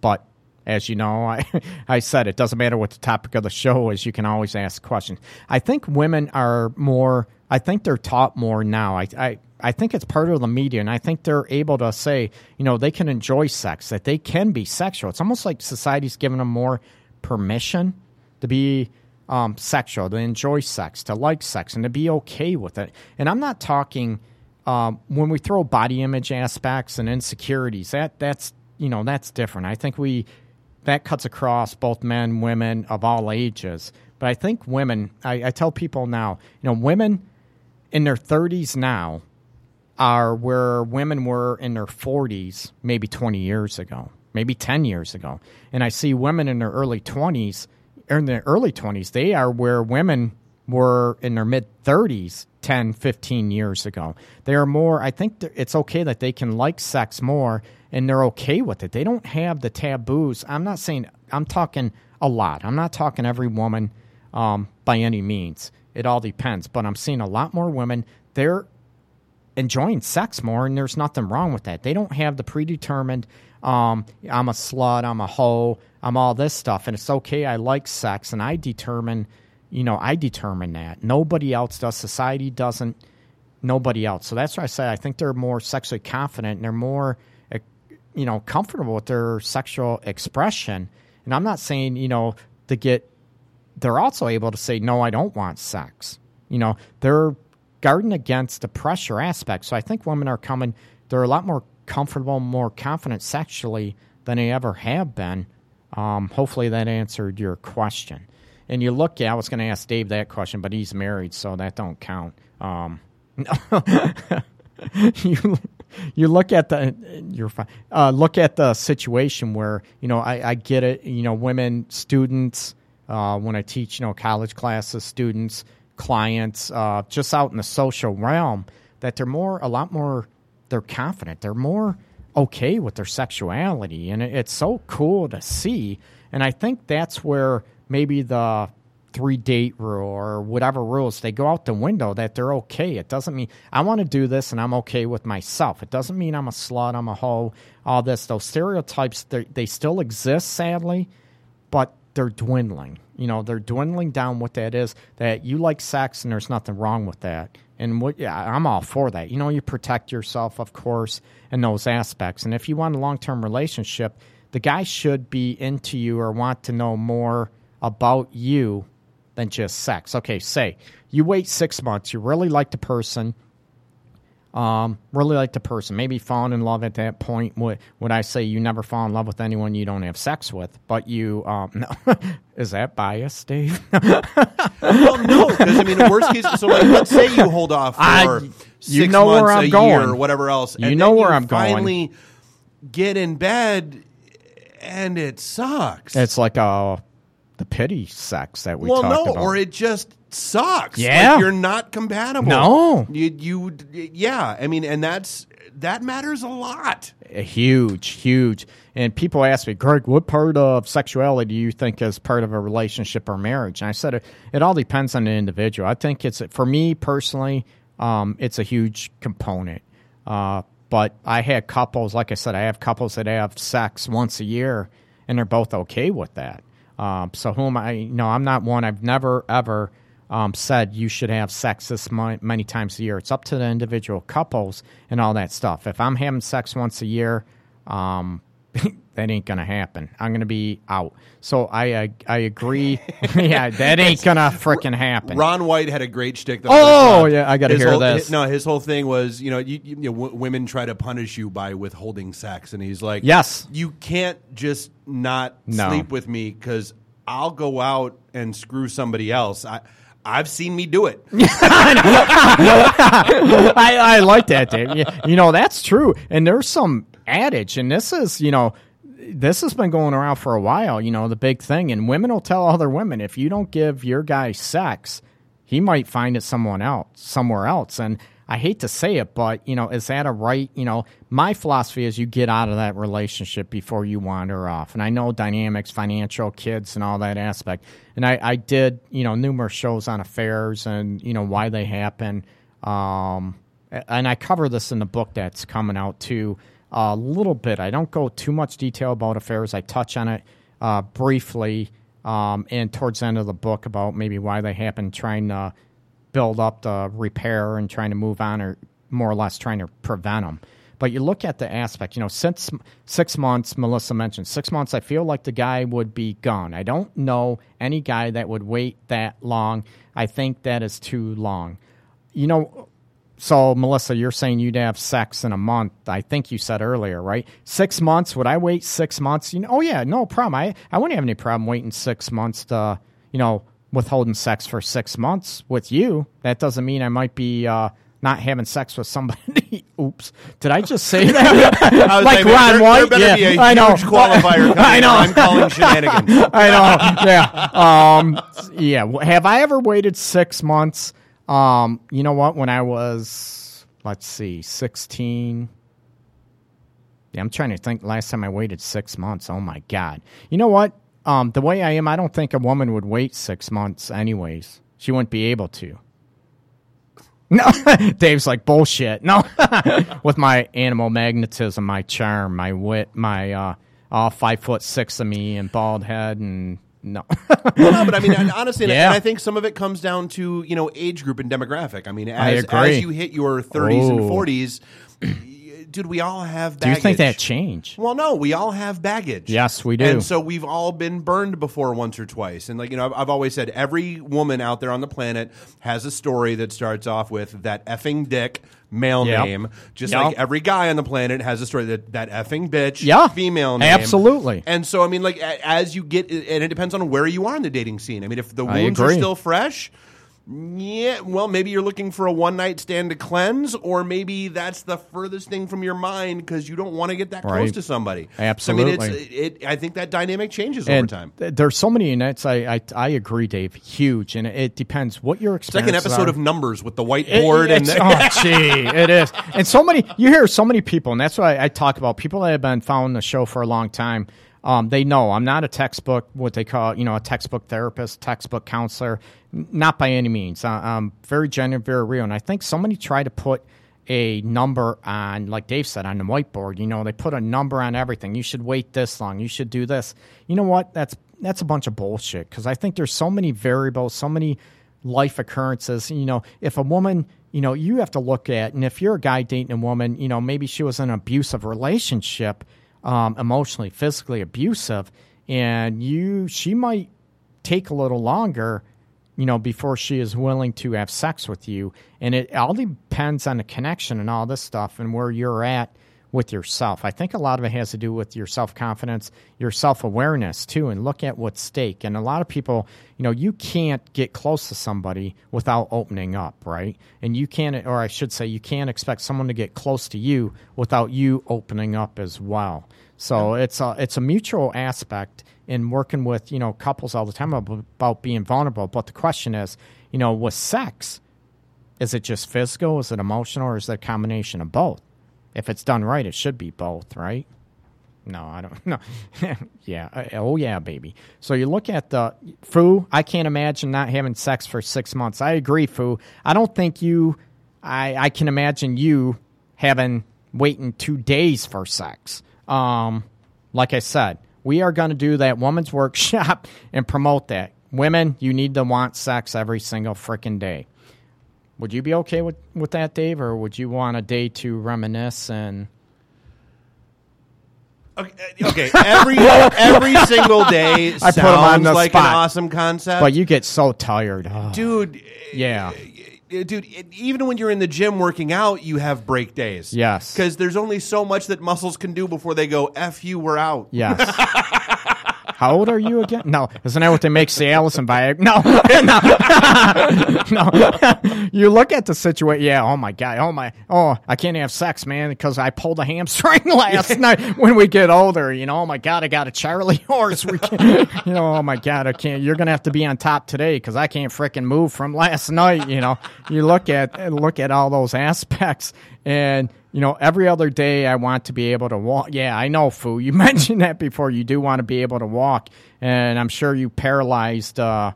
But As you know, I, I said it doesn't matter what the topic of the show is, you can always ask questions. I think women are more, I think they're taught more now. I, I, I think it's part of the media, and I think they're able to say, you know, they can enjoy sex, that they can be sexual. It's almost like society's giving them more permission to be um, sexual, to enjoy sex, to like sex, and to be okay with it. And I'm not talking um, when we throw body image aspects and insecurities. That that's you know that's different. I think we that cuts across both men, women of all ages. But I think women. I, I tell people now, you know, women in their 30s now are where women were in their 40s maybe 20 years ago, maybe 10 years ago. And I see women in their early 20s, or in their early 20s, they are where women were in their mid 30s 10, 15 years ago. They are more, I think it's okay that they can like sex more and they're okay with it. They don't have the taboos. I'm not saying, I'm talking a lot. I'm not talking every woman um, by any means. It all depends. But I'm seeing a lot more women. They're enjoying sex more, and there's nothing wrong with that. They don't have the predetermined, um, I'm a slut, I'm a hoe, I'm all this stuff, and it's okay. I like sex, and I determine, you know, I determine that. Nobody else does. Society doesn't. Nobody else. So that's why I say I think they're more sexually confident and they're more, eh, you know, comfortable with their sexual expression. And I'm not saying, you know, to get. They're also able to say, no, I don't want sex. You know, they're guarding against the pressure aspect. So I think women are coming, they're a lot more comfortable, more confident sexually than they ever have been. Um, hopefully that answered your question. And you look, yeah, I was going to ask Dave that question, but he's married, so that don't count. Um, you you look at the you're fine. Uh, look at the situation where you know I, I get it. You know, women students uh, when I teach you know college classes, students clients uh, just out in the social realm that they're more a lot more they're confident. They're more okay with their sexuality. And it's so cool to see. And i think that's where maybe the three date rule or whatever rules they go out the window that they're okay. It doesn't mean i want to do this and i'm okay with myself. It doesn't mean i'm a slut i'm a hoe all this. Those stereotypes they still exist sadly but they're dwindling. You know, they're dwindling down what that is. That you like sex and there's nothing wrong with that. And what, yeah, I'm all for that. You know, you protect yourself, of course, in those aspects. And if you want a long term relationship, the guy should be into you or want to know more about you than just sex. Okay, say you wait six months, you really like the person, um, really like the person. Maybe falling in love at that point. Would would I say you never fall in love with anyone you don't have sex with? But you, um, no. is that biased, Dave? well, no, because I mean, the worst case. So, like, let's say you hold off for I, you six know months, where I'm a going. year, or whatever else. You and know then where you I'm going. Finally, get in bed, and it sucks. it's like a the pity sex that we well, talked no, about. or it just sucks. Yeah. Like, you're not compatible. No. you, you, yeah. I mean, and that's that matters a lot. A huge, huge. And people ask me, Greg, what part of sexuality do you think is part of a relationship or marriage? And I said it, it all depends on the individual. I think it's for me personally, um, it's a huge component. Uh, but I had couples, like I said, I have couples that have sex once a year, and they're both okay with that. Um, so who am I? You know, I'm not one. I've never ever um, said you should have sex this mo- many times a year. It's up to the individual couples and all that stuff. If I'm having sex once a year, um, that ain't gonna happen. I'm gonna be out. So I I, I agree. yeah, that ain't gonna frickin' happen. Ron White had a great shtick. the Oh, yeah, I gotta His hear whole- this. hi- no, his whole thing was, you know, you, you, you know, w- women try to punish you by withholding sex, and he's like, Yes. you can't just not No. sleep with me because I'll go out and screw somebody else. I, I've seen me do it. I, I like that, Dave. You know, that's true. And there's some adage, and this is, you know, this has been going around for a while, you know, the big thing. And women will tell other women if you don't give your guy sex, he might find it someone else, somewhere else. And I hate to say it, but, you know, is that a right? You know, my philosophy is you get out of that relationship before you wander off. And I know dynamics, financial, kids, and all that aspect. And I, I did, you know, numerous shows on affairs and, you know, why they happen. Um, and I cover this in the book that's coming out too. A little bit. I don't go too much detail about affairs. I touch on it uh, briefly, um, and towards the end of the book about maybe why they happen, trying to build up the repair and trying to move on, or more or less trying to prevent them. But you look at the aspect, you know, since six months, Melissa mentioned six months, I feel like the guy would be gone. I don't know any guy that would wait that long. I think that is too long. You know, so Melissa, you're saying you'd have sex in a month. I think you said earlier, right? Six months. Would I wait six months? You know, oh yeah, no problem. I I wouldn't have any problem waiting six months to, you know, withholding sex for six months with you. That doesn't mean I might be uh, not having sex with somebody. Oops, did I just say that? Like saying, Ron there, White? There yeah, be a I know. huge qualifier. I know. I'm calling shenanigans. I know. Yeah. Um, yeah. Have I ever waited six months? Um, you know what? When I was, let's see, 16. Yeah, I'm trying to think last time I waited six months. Oh my God. You know what? Um, the way I am, I don't think a woman would wait six months anyways. She wouldn't be able to. No, Dave's like bullshit. No, with my animal magnetism, my charm, my wit, my uh, all five foot six of me and bald head and no. no, but I mean, and honestly, and- Yeah. and I think some of it comes down to you know age group and demographic. I mean, I as, agree. as you hit your 30s and Oh. 40s, dude, we all have. Baggage. Do you think that changed? Well, no, we all have baggage. Yes, we do. And so we've all been burned before once or twice. And like you know, I've, I've always said, every woman out there on the planet has a story that starts off with that effing dick male Yep. name, just Yep. like every guy on the planet has a story that that effing bitch Yeah. female name. Absolutely. And so I mean, like as you get, and it depends on where you are in the dating scene. I mean, if the wounds are still fresh. Yeah, well, maybe you're looking for a one night stand to cleanse, or maybe that's the furthest thing from your mind because you don't want to get that close to somebody. Absolutely. I mean, it's, it, I think that dynamic changes over time. th- there's so many units. I, I I agree, Dave. Huge, and it depends what your It's like an episode are. of Numbers with the It- whiteboard and it's- the, oh, gee, it is. And so many, you hear so many people, and that's why I talk about people that have been following the show for a long time. Um, they know I'm not a textbook, what they call, you know, a textbook therapist, textbook counselor. Not by any means. Uh, I'm very genuine, very real. And I think somebody tried to put a number on, like Dave said, on the whiteboard. You know, they put a number on everything. You should wait this long. You should do this. You know what? That's that's a bunch of bullshit. Because I think there's so many variables, so many life occurrences. You know, if a woman, you know, you have to look at, and if you're a guy dating a woman, you know, maybe she was in an abusive relationship, um, emotionally, physically abusive, and you, she might take a little longer, you know, before she is willing to have sex with you. And it all depends on the connection and all this stuff and where you're at with yourself. I think a lot of it has to do with your self confidence, your self awareness too, and look at what's stake. And a lot of people, you know, you can't get close to somebody without opening up, right? And you can't, or I should say, you can't expect someone to get close to you without you opening up as well. So it's a it's a mutual aspect in working with you know couples all the time about being vulnerable. But the question is, you know, with sex, is it just physical? Is it emotional? Or is it a combination of both? If it's done right, it should be both, right? No, I don't. No, yeah. uh, Oh, yeah, baby. So you look at the Foo. I can't imagine not having sex for six months. I agree, Foo. I don't think you. I I can imagine you having waiting two days for sex. Um, like I said, we are going to do that woman's workshop and promote that. Women, you need to want sex every single freaking day. Would you be okay with, with that, Dave, or would you want a day to reminisce and Okay, uh, okay, every every single day I put sounds on the like an awesome concept. But you get so tired. Oh, dude, yeah. Uh, dude, even when you're in the gym working out, you have break days. Yes. because there's only so much that muscles can do before they go "f you, we're out." Yes. How old are you again? No, isn't that what they make Cialis and Viagra? No, no, no. you look at the situation. Yeah. Oh my god. Oh my. Oh, I can't have sex, man, because I pulled a hamstring last night. When we get older, you know. Oh my god, I got a Charlie horse. We can, you know. Oh my god, I can't. You're gonna have to be on top today because I can't frickin' move from last night. You know. You look at look at all those aspects and you know, every other day I want to be able to walk. Yeah, I know, Fu. You mentioned that before. You do want to be able to walk, and I'm sure you paralyzed uh,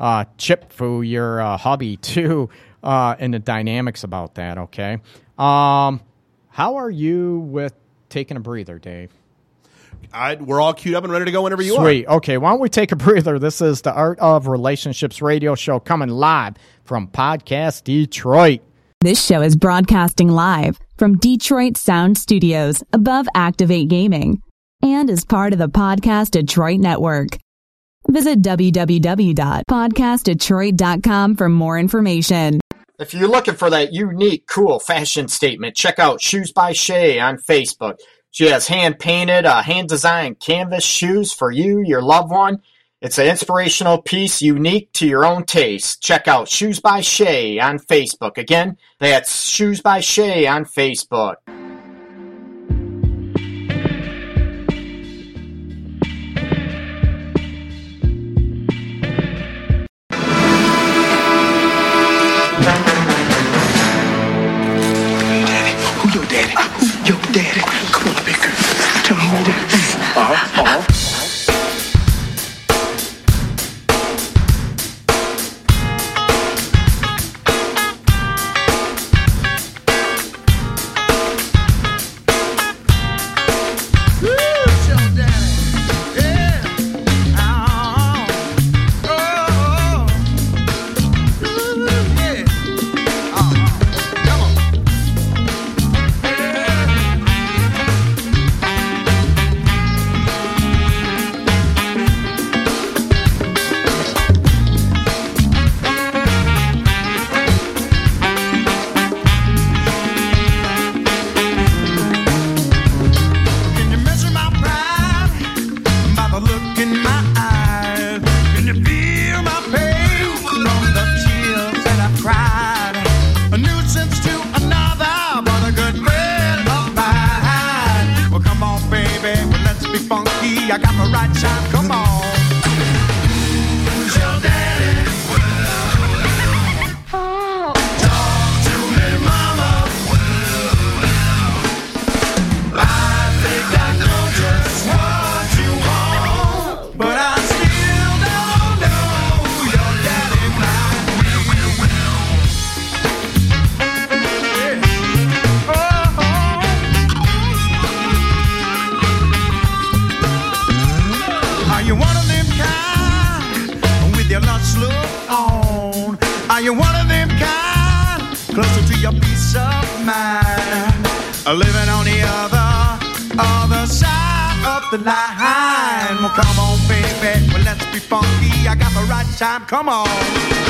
uh, Chip Fu, your uh, hubby, too, uh, and the dynamics about that. Okay, um, how are you with taking a breather, Dave. I, we're all queued up and ready to go whenever you Sweet. are. Sweet. Okay, why don't we take a breather? This is the Art of Relationships radio show coming live from Podcast Detroit. This show is broadcasting live from Detroit Sound Studios above Activate Gaming and is part of the Podcast Detroit network. Visit www.podcastdetroit.com for more information. If you're looking for that unique, cool fashion statement, check out Shoes by Shay on Facebook. She has hand painted, uh, hand designed canvas shoes for you, your loved one. It's an inspirational piece unique to your own taste. Check out Shoes by Shay on Facebook. Again, that's Shoes by Shay on Facebook. Come on. Hey, welcome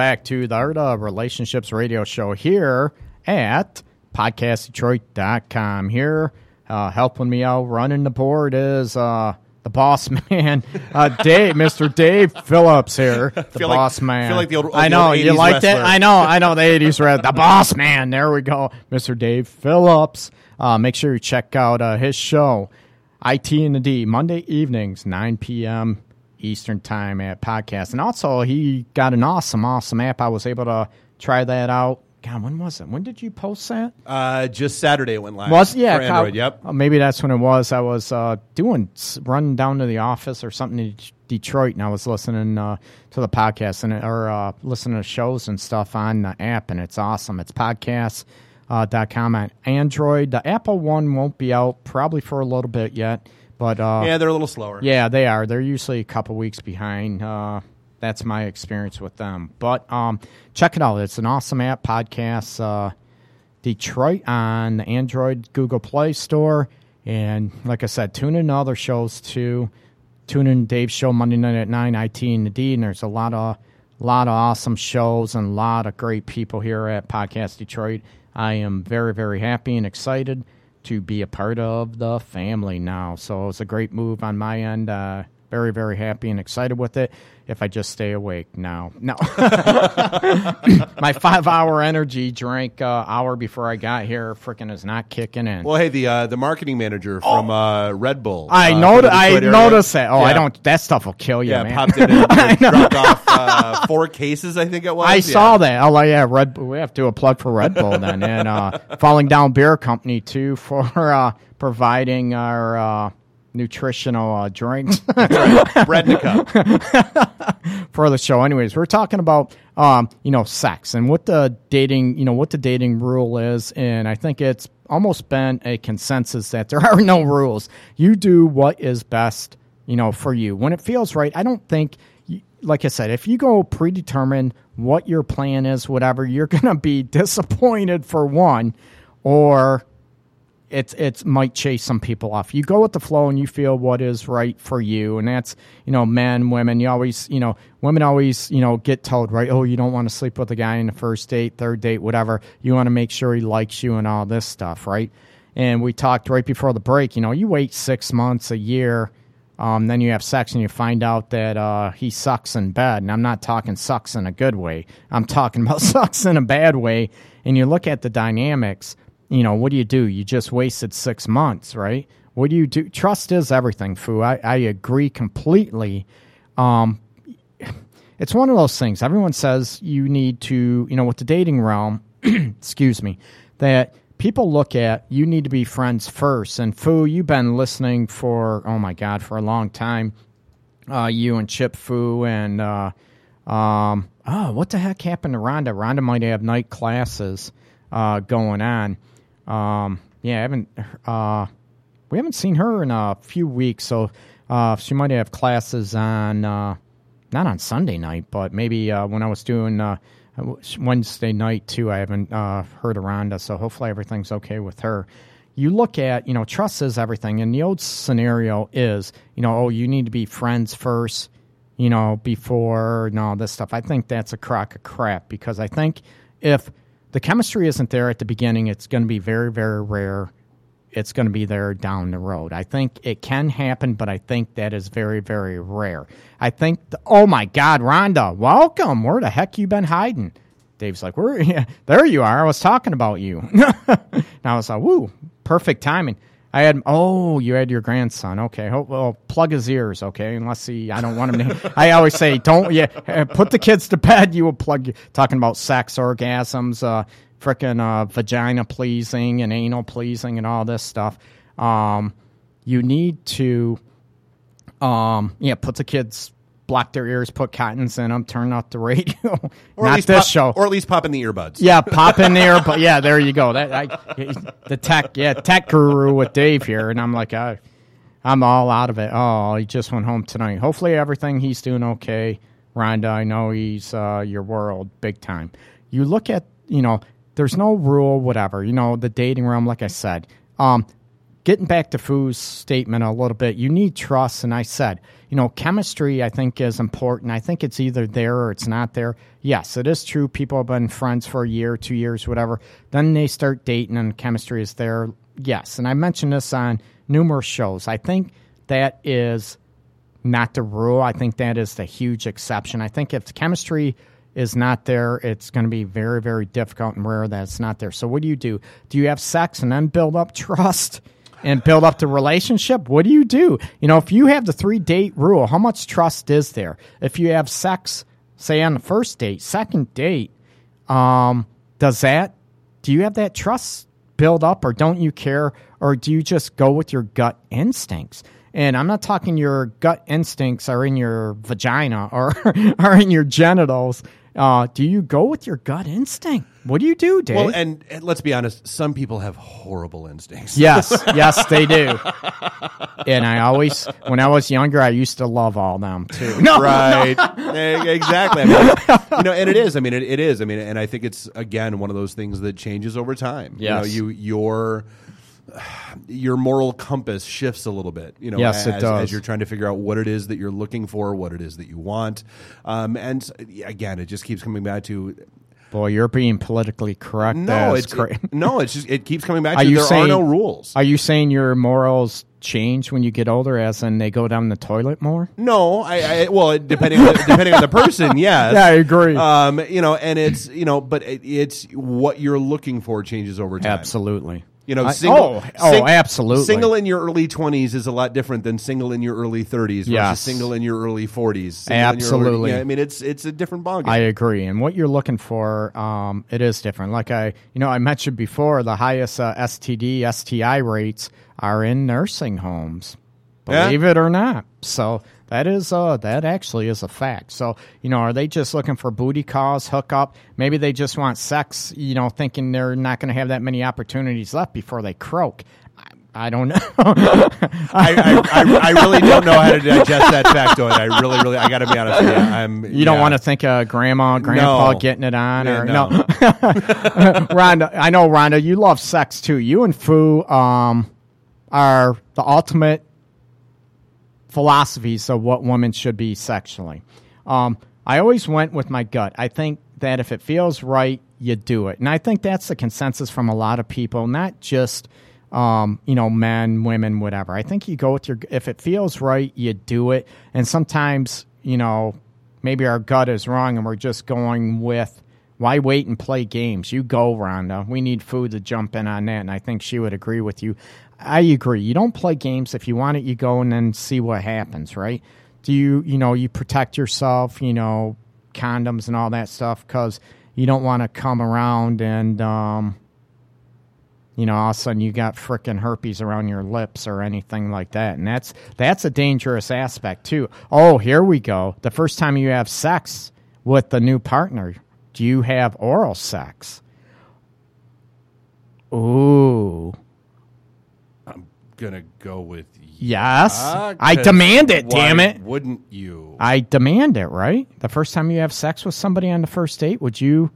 back to the Art of Relationships radio show here at podcastdetroit.com. Here, uh, helping me out running the board is uh, the boss man, uh, Dave, Mr. Dave Phillips here, the Feel like- boss man. feel like the old- I the know old you 80s like that. I know, I know the '80s red, the boss man. There we go, Mr. Dave Phillips. Uh, make sure you check out uh, his show, IT and the D, Monday evenings, 9 p.m. Eastern time at podcast. And also, he got an awesome, awesome app. I was able to try that out. God, when was it? When did you post that? Uh, just Saturday it went live. Was yeah, for Android. Kyle- Yep. uh, maybe that's when it was. I was uh, doing running down to the office or something in Detroit, and I was listening uh, to the podcast and or uh, listening to shows and stuff on the app, and it's awesome. It's podcasts. Uh, dot com on Android. The Apple one won't be out probably for a little bit yet, but uh, Yeah, they're a little slower. yeah, they are. They're usually a couple weeks behind. Uh, that's my experience with them. But um, check it out. It's an awesome app, podcast uh, Detroit on the Android Google Play Store. And like I said, tune in to other shows too. Tune in Dave's show Monday night at nine, IT and the D. And there's a lot of lot of awesome shows and a lot of great people here at Podcast Detroit. I am very, very happy and excited to be a part of the family now. So it's a great move on my end. Uh, very, very happy and excited with it. If I just stay awake No, no. my five-hour energy drink uh, hour before I got here freaking is not kicking in. Well, hey, the uh, the marketing manager from uh, Red Bull. I uh, know. for I area. noticed that. Oh, I don't. That stuff will kill you, Yeah, man. popped in and dropped off uh, four cases. I think it was. I Yeah. saw that. Oh, yeah, Red. Bull. We have to do a plug for Red Bull then, and uh, Falling Down Beer Company too for uh, providing our uh, nutritional uh, drinks bread in a cup. for the show. Anyways, we're talking about um, you know sex and what the dating you know what the dating rule is, and I think it's almost been a consensus that there are no rules. You do what is best you know for you when it feels right. I don't think. Like I said, if you go predetermined what your plan is, whatever, you're gonna be disappointed for one, or it's it's might chase some people off. You go with the flow and you feel what is right for you, and that's you know men, women. You always you know women always you know get told right. Oh, you don't want to sleep with a guy in the first date, third date, whatever. You want to make sure he likes you and all this stuff, right? And we talked right before the break. You know, you wait six months, a year. Um, then you have sex and you find out that uh, he sucks in bed. And I'm not talking sucks in a good way. I'm talking about sucks in a bad way. And you look at the dynamics you know, what do you do? You just wasted six months, right? What do you do? Trust is everything, Fu. I, I agree completely. Um, it's one of those things. Everyone says you need to, you know, with the dating realm, excuse me, that people look at you need to be friends first. And Fu, you've been listening for, oh my God, for a long time. Uh, you and Chip Fu and, uh, um, oh, what the heck happened to Rhonda? Rhonda might have night classes uh, going on. Um, yeah, I haven't. Uh, we haven't seen her in a few weeks, so uh, she might have classes on uh, not on Sunday night, but maybe uh, when I was doing uh, Wednesday night too. I haven't uh, heard of Rhonda, so hopefully everything's okay with her. You look at, you know, trust is everything, and the old scenario is, you know, oh, you need to be friends first, you know, before and all this stuff. I think that's a crock of crap because I think if the chemistry isn't there at the beginning, it's going to be very, very rare. It's going to be there down the road. I think it can happen, but I think that is very, very rare. I think, the, oh my God, Rhonda, welcome. Where the heck you been hiding? Dave's like, where? Yeah, there you are. I was talking about you. and I was like, woo, perfect timing. I had, oh, you had your grandson. Okay. Ho- Well, plug his ears. Okay. Unless he, I don't want him to, I always say, don't, yeah, uh, put the kids to bed. You will plug, talking about sex, orgasms, uh, frickin' uh, vagina pleasing and anal pleasing and all this stuff. Um, you need to, um, yeah, put the kids, block their ears, put cottons in them, turn off the radio. Or at Not least this pop, show. Or at least pop in the earbuds. Yeah, pop in the but yeah, there you go. That I, the tech, yeah, tech guru with Dave here, and I'm like, I, I'm all out of it. Oh, he just went home tonight. Hopefully, everything he's doing okay. Rhonda, I know he's uh, your world big time. You look at, you know, there's no rule, whatever. You know, the dating realm, like I said, um, getting back to Fu's statement a little bit, you need trust. And I said, you know, chemistry I think is important. I think it's either there or it's not there. Yes, it is true. People have been friends for a year, two years, whatever. Then they start dating and chemistry is there. Yes. And I mentioned this on numerous shows. I think that is not the rule. I think that is the huge exception. I think if chemistry is not there, it's going to be very, very difficult and rare that it's not there. So, what do you do? Do you have sex and then build up trust? And build up the relationship, what do you do? You know, if you have the three date rule, how much trust is there? If you have sex, say on the first date, second date, um, does that, do you have that trust build up or don't you care? Or do you just go with your gut instincts? And I'm not talking your gut instincts are in your vagina or are in your genitals. Uh, do you go with your gut instinct? What do you do, Dave? Well, and, and let's be honest, some people have horrible instincts. Yes, yes, they do. And I always, when I was younger, I used to love all them too. No, right. Eh, exactly. I mean, you know, and it is. I mean, it, it is. I mean, and I think it's again one of those things that changes over time. Yes. You know, you your your moral compass shifts a little bit. You know, Yes, it does. as you're trying to figure out what it is that you're looking for, what it is that you want, um, and again, it just keeps coming back to Boy, you're being politically correct. no, it's cra- no, it's just it keeps coming back Are to you there saying are no rules. Are you saying your morals change when you get older, as in they go down the toilet more? No, I, I well, depending on the, depending on the person, yes. Yeah, I agree. Um, you know, and it's you know, but it, it's what you're looking for changes over time. Absolutely. You know, I- single, oh, oh, sing- absolutely. Single in your early 20s is a lot different than single in your early 30s versus Yes. single in your early 40s. Single in early- Absolutely. yeah, I mean, it's it's a different ballgame. I agree. And what you're looking for, um, it is different. Like I, you know, I mentioned before, the highest uh, STD, STI rates are in nursing homes. Yeah. Believe it or not. So that is, uh, that actually is a fact. So you know, are they just looking for booty calls, hookup? Maybe they just want sex. You know, thinking they're not going to have that many opportunities left before they croak. I, I don't know. I, I, I, really don't know how to digest that factoid. I really, really, I got to be honest with you. I'm, You don't want to think of grandma, grandpa getting it on, Yeah, or no. no. Rhonda, I know Rhonda, you love sex too. You and Fu um, are the ultimate philosophies of what women should be sexually. Um, I always went with my gut. I think that if it feels right, you do it, and I think that's the consensus from a lot of people, not just um, you know men, women, whatever. I think you go with your if it feels right, you do it, and sometimes you know maybe our gut is wrong, and we're just going with. Why wait and play games? You go, Rhonda. We need Fu to jump in on that, and I think she would agree with you. I agree. You don't play games. If you want it, you go and then see what happens, right? Do you, you know, you protect yourself, you know, condoms and all that stuff because you don't want to come around and, um, you know, all of a sudden you got frickin' herpes around your lips or anything like that. And that's that's a dangerous aspect too. Oh, here we go. The first time you have sex with the new partner, do you have oral sex? Ooh. Gonna go with Yes. yeah, I demand it, damn it. Wouldn't you? I demand it, right? The first time you have sex with somebody on the first date, would you?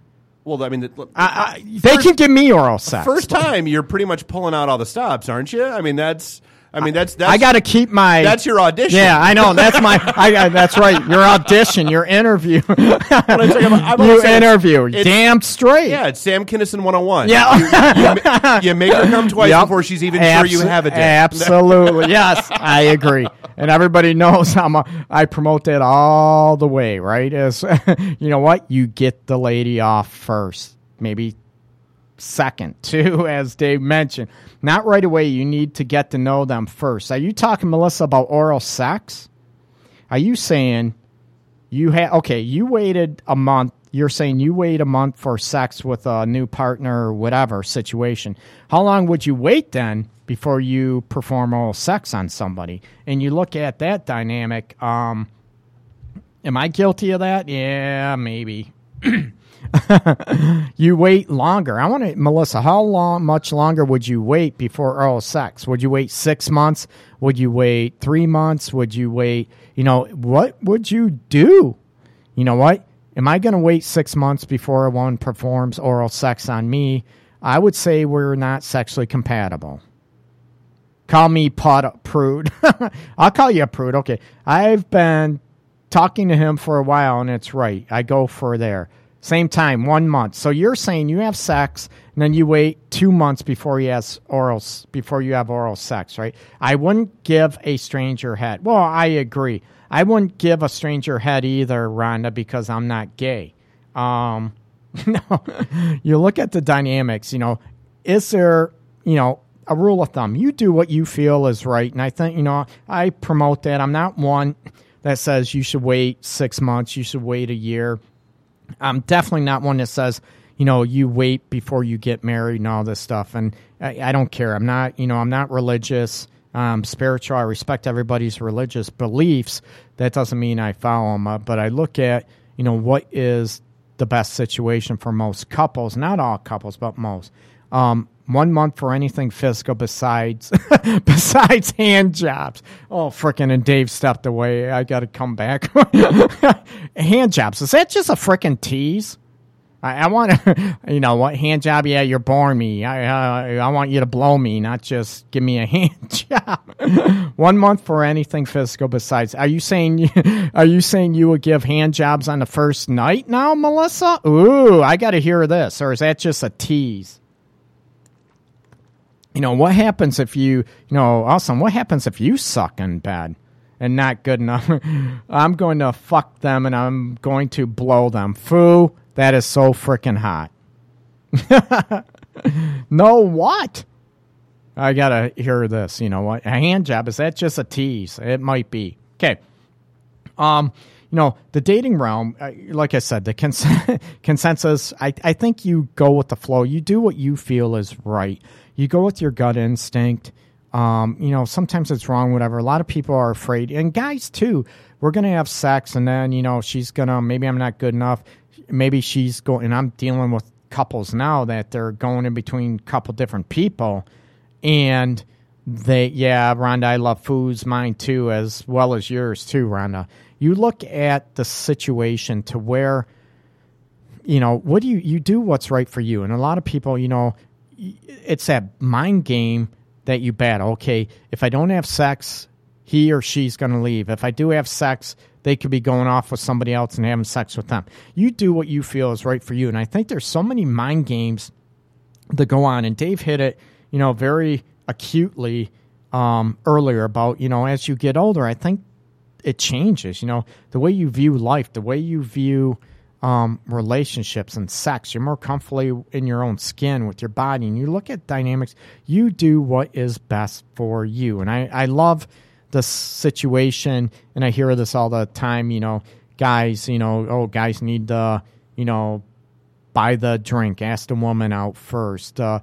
well, I mean, the, I, I, they can give me oral sex. first time you're pretty much pulling out all the stops, aren't you? I mean, that's. I mean, that's. that's I got to keep my. That's your audition. Yeah, I know. That's my. I, that's right. Your audition, your interview. But it's like, I'm- I'm you always saying it's- interview. it's- Damn straight. Yeah, it's Sam Kinison 101. Yeah. You, you, you make her come twice Yep. before she's even sure you have a dick. Absolutely. yes, I agree. And everybody knows I'm a, I promote that all the way, right? As you know what? You get the lady off first. Maybe second, too, as Dave mentioned. Not right away. You need to get to know them first. Are you talking, Melissa, about oral sex? Are you saying you had okay, you waited a month. You're saying you wait a month for sex with a new partner or whatever situation. How long would you wait then before you perform oral sex on somebody? And you look at that dynamic. Um, am I guilty of that? Yeah, maybe. you wait longer. I want to, Melissa. How long, much longer would you wait before oral sex? Would you wait six months? Would you wait three months? Would you wait? You know, what would you do? You know what? Am I going to wait six months before a woman performs oral sex on me? I would say we're not sexually compatible. Call me pot prude. I'll call you a prude. Okay. I've been talking to him for a while, and it's right. I go for there. Same time, one month. So you're saying you have sex, and then you wait two months before you has oral before you have oral sex, right? I wouldn't give a stranger head. Well, I agree. I wouldn't give a stranger head either, Rhonda, because I'm not gay. Um, no, you look at the dynamics. You know, is there you know a rule of thumb? You do what you feel is right, and I think you know I promote that. I'm not one that says you should wait six months, you should wait a year. I'm definitely not one that says, you know, you wait before you get married and all this stuff. And I, I don't care. I'm not, you know, I'm not religious, um, spiritual. I respect everybody's religious beliefs. That doesn't mean I follow them, but I look at, you know, what is the best situation for most couples, not all couples, but most. Um, one month for anything physical besides besides hand jobs. Oh, frickin' and Dave stepped away. I got to come back. hand jobs is that just a frickin' tease? I, I want to, you know, what hand job? Yeah, you're boring me. I, uh, I want you to blow me, not just give me a hand job. One month for anything physical besides. Are you saying? Are you saying you would give hand jobs on the first night now, Melissa? Ooh, I got to hear this, or is that just a tease? You know, what happens if you, you know, awesome, what happens if you suck in bed and not good enough? I'm going to fuck them and I'm going to blow them. Fu, that is so freaking hot. no, what? I got to hear this. You know what? A hand job, is that just a tease? It might be. Okay. Um, you know, the dating realm, like I said, the cons- consensus, I, I think you go with the flow. You do what you feel is right you go with your gut instinct. Um, you know, sometimes it's wrong, whatever. A lot of people are afraid, and guys too. We're gonna have sex, and then you know she's gonna. Maybe I'm not good enough. Maybe she's going. And I'm dealing with couples now that they're going in between a couple different people, and they, yeah, Rhonda, I love foods, mine too, as well as yours too, Rhonda. You look at the situation to where, you know, what do you you do what's right for you, and a lot of people, you know, it's that mind game that you battle. Okay, if I don't have sex, he or she's going to leave. If I do have sex, they could be going off with somebody else and having sex with them. You do what you feel is right for you. And I think there's so many mind games that go on. And Dave hit it, you know, very acutely um, earlier about, you know, as you get older, I think it changes. You know, the way you view life, the way you view um, relationships and sex. You're more comfortably in your own skin with your body, and you look at dynamics. You do what is best for you, and I, I love the situation, and I hear this all the time. You know, guys, you know, oh, guys need to, you know, buy the drink, ask the woman out first. Uh,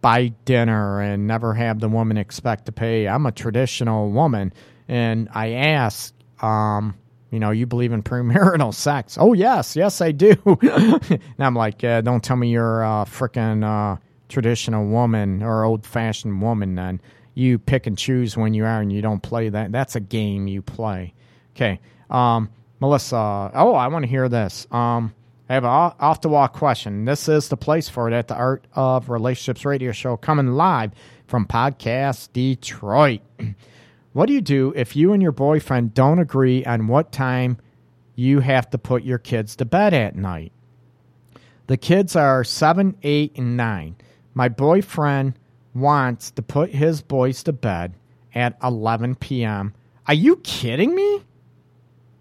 buy dinner and never have the woman expect to pay. I'm a traditional woman, and I ask, um, you know, you believe in premarital sex. Oh, yes, yes, I do. and I'm like, don't tell me you're a freaking uh, traditional woman or old fashioned woman then. You pick and choose when you are and you don't play that. That's a game you play. Okay. Um, Melissa, oh, I want to hear this. Um, I have an off the wall question. This is the place for it at the Art of Relationships radio show coming live from Podcast Detroit. What do you do if you and your boyfriend don't agree on what time you have to put your kids to bed at night? The kids are seven, eight, and nine. My boyfriend wants to put his boys to bed at 11 p.m. Are you kidding me?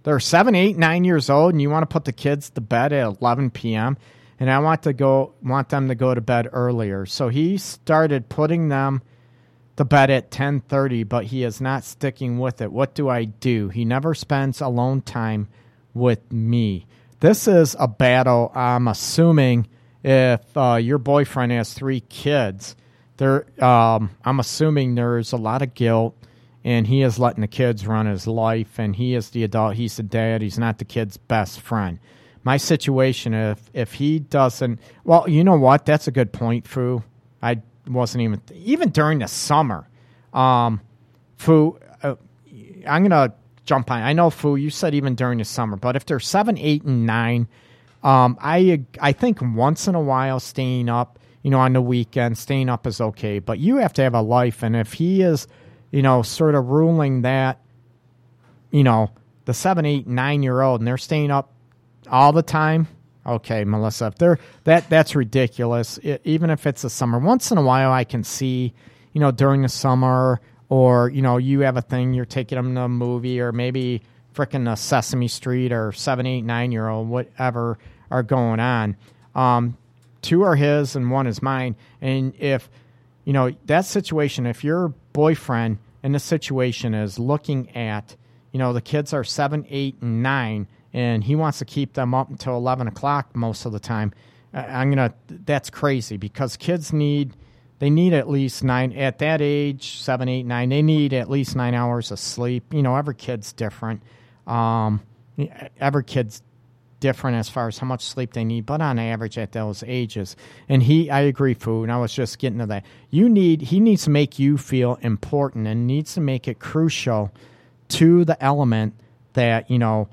They're seven, eight, nine years old, and you want to put the kids to bed at 11 p.m. And I want to go, want them to go to bed earlier. So he started putting them to bed at 10:30, but he is not sticking with it. What do I do? He never spends alone time with me. This is a battle. I'm assuming if uh, your boyfriend has three kids, there, um, I'm assuming there's a lot of guilt, and he is letting the kids run his life, and he is the adult. He's the dad. He's not the kid's best friend. My situation, if if he doesn't, well, you know what? That's a good point, Fu. I wasn't even even during the summer. Um, Fu, uh, I'm gonna jump on. I know Fu, you said even during the summer, but if they're seven, eight, and nine, um, I I think once in a while staying up, you know, on the weekend, staying up is okay. But you have to have a life. And if he is, you know, sort of ruling that, you know, the seven, eight, nine year old and they're staying up all the time, okay, Melissa, if they're that that's ridiculous. It, even if it's the summer, once in a while, I can see, you know, during the summer, or you know, you have a thing, you're taking them to a movie, or maybe freaking a Sesame Street or seven, eight, nine year old, whatever are going on. Um, two are his and one is mine. And if you know that situation, if your boyfriend in the situation is looking at, you know, the kids are seven, eight, and nine and he wants to keep them up until 11 o'clock most of the time. I'm gonna that's crazy because kids need they need at least nine at that age seven eight nine they need at least nine hours of sleep. You know every kid's different. Um, every kid's different as far as how much sleep they need but on average at those ages. And he i agree Fu and i was just getting to that. You need he needs to make you feel important and needs to make it crucial to the element that you know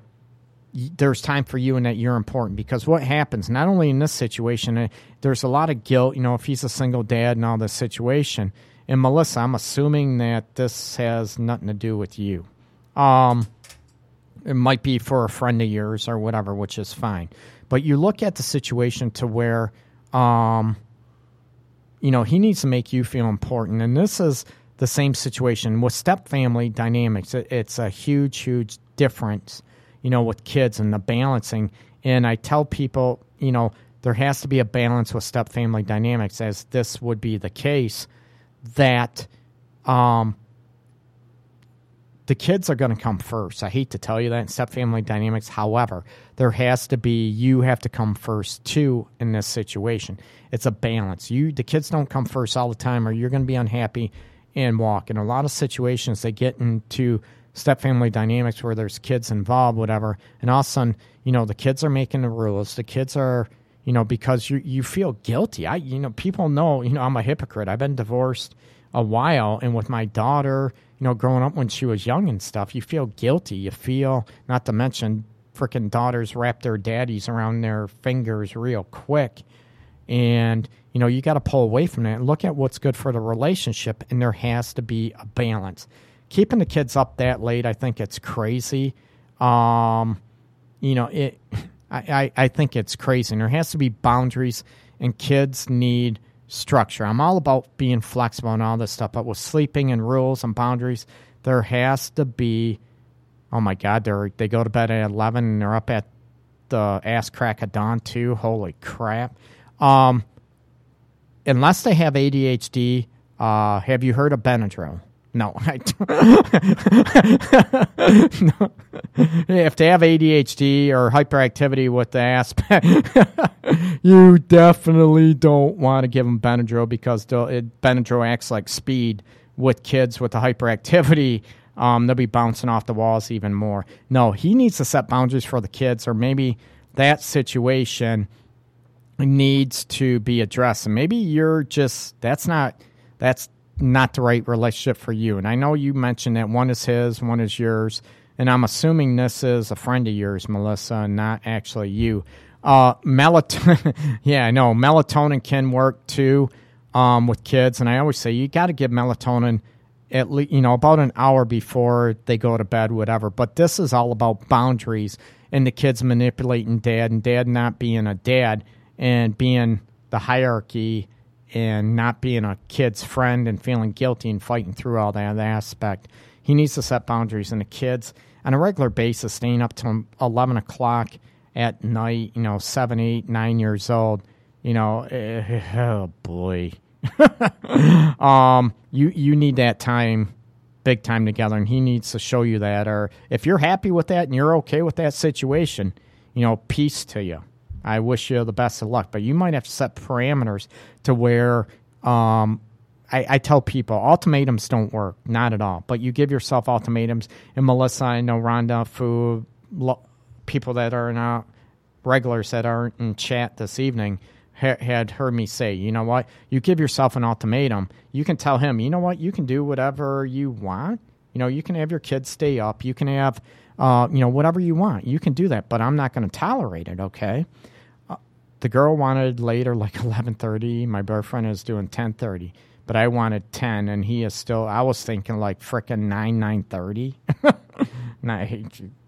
there's time for you and that you're important. Because what happens not only in this situation uh, there's a lot of guilt you know if he's a single dad and all this situation. And melissa i'm assuming that this has nothing to do with you. Um it might be for a friend of yours or whatever which is fine. But you look at the situation to where um you know he needs to make you feel important. And this is the same situation with step family dynamics. It's a huge huge difference you know, with kids and the balancing. And I tell people, you know, there has to be a balance with step family dynamics, as this would be the case, that um, the kids are going to come first. I hate to tell you that in step family dynamics. However, there has to be you have to come first too in this situation. It's a balance. You the kids don't come first all the time, or you're going to be unhappy and walk. In a lot of situations, they get into step family dynamics where there's kids involved, whatever, and all of a sudden, you know, the kids are making the rules. The kids are, you know, because you you feel guilty. I, you know, people know, you know, I'm a hypocrite. I've been divorced a while, and with my daughter, you know, growing up when she was young and stuff, you feel guilty. You feel, not to mention, freaking daughters wrap their daddies around their fingers real quick. And, you know, you got to pull away from that and look at what's good for the relationship, and there has to be a balance keeping the kids up that late, I think it's crazy. Um, you know, it. I, I, I think it's crazy. And there has to be boundaries, and kids need structure. I'm all about being flexible and all this stuff, but with sleeping and rules and boundaries, there has to be. Oh my God, they they go to bed at eleven and they're up at the ass crack of dawn too. Holy crap! Um, unless they have ADHD, uh, have you heard of Benadryl? No, I no. If they have ADHD or hyperactivity with the aspect, you definitely don't want to give them Benadryl because it, Benadryl acts like speed with kids with the hyperactivity. Um, they'll be bouncing off the walls even more. No, he needs to set boundaries for the kids, or maybe that situation needs to be addressed. And maybe you're just that's not that's not the right relationship for you. And I know you mentioned that one is his, one is yours, and I'm assuming this is a friend of yours, Melissa, not actually you. Uh, melatonin, yeah, I know melatonin can work too um, with kids, and I always say you got to give melatonin at least you know about an hour before they go to bed, whatever. But this is all about boundaries and the kids manipulating dad and dad not being a dad and being the hierarchy and not being a kid's friend and feeling guilty and fighting through all that aspect. He needs to set boundaries, and the kids on a regular basis, staying up till eleven o'clock at night, you know, seven, eight, nine years old, you know, eh, oh boy, um, you you need that time, big time together, and he needs to show you that. Or if you're happy with that and you're okay with that situation, you know, peace to you. I wish you the best of luck, but you might have to set parameters to where um, I, I, tell people ultimatums don't work, not at all. But you give yourself ultimatums. And Melissa, I know Rhonda, Fu, lo, people that are not regulars that aren't in chat this evening ha- had heard me say, you know what? You give yourself an ultimatum. You can tell him, you know what? You can do whatever you want. You know, you can have your kids stay up. You can have, uh, you know, whatever you want. You can do that, but I'm not going to tolerate it. Okay the girl wanted later, like eleven thirty. My boyfriend is doing ten thirty, but I wanted ten, and he is still. I was thinking like frickin' nine nine thirty.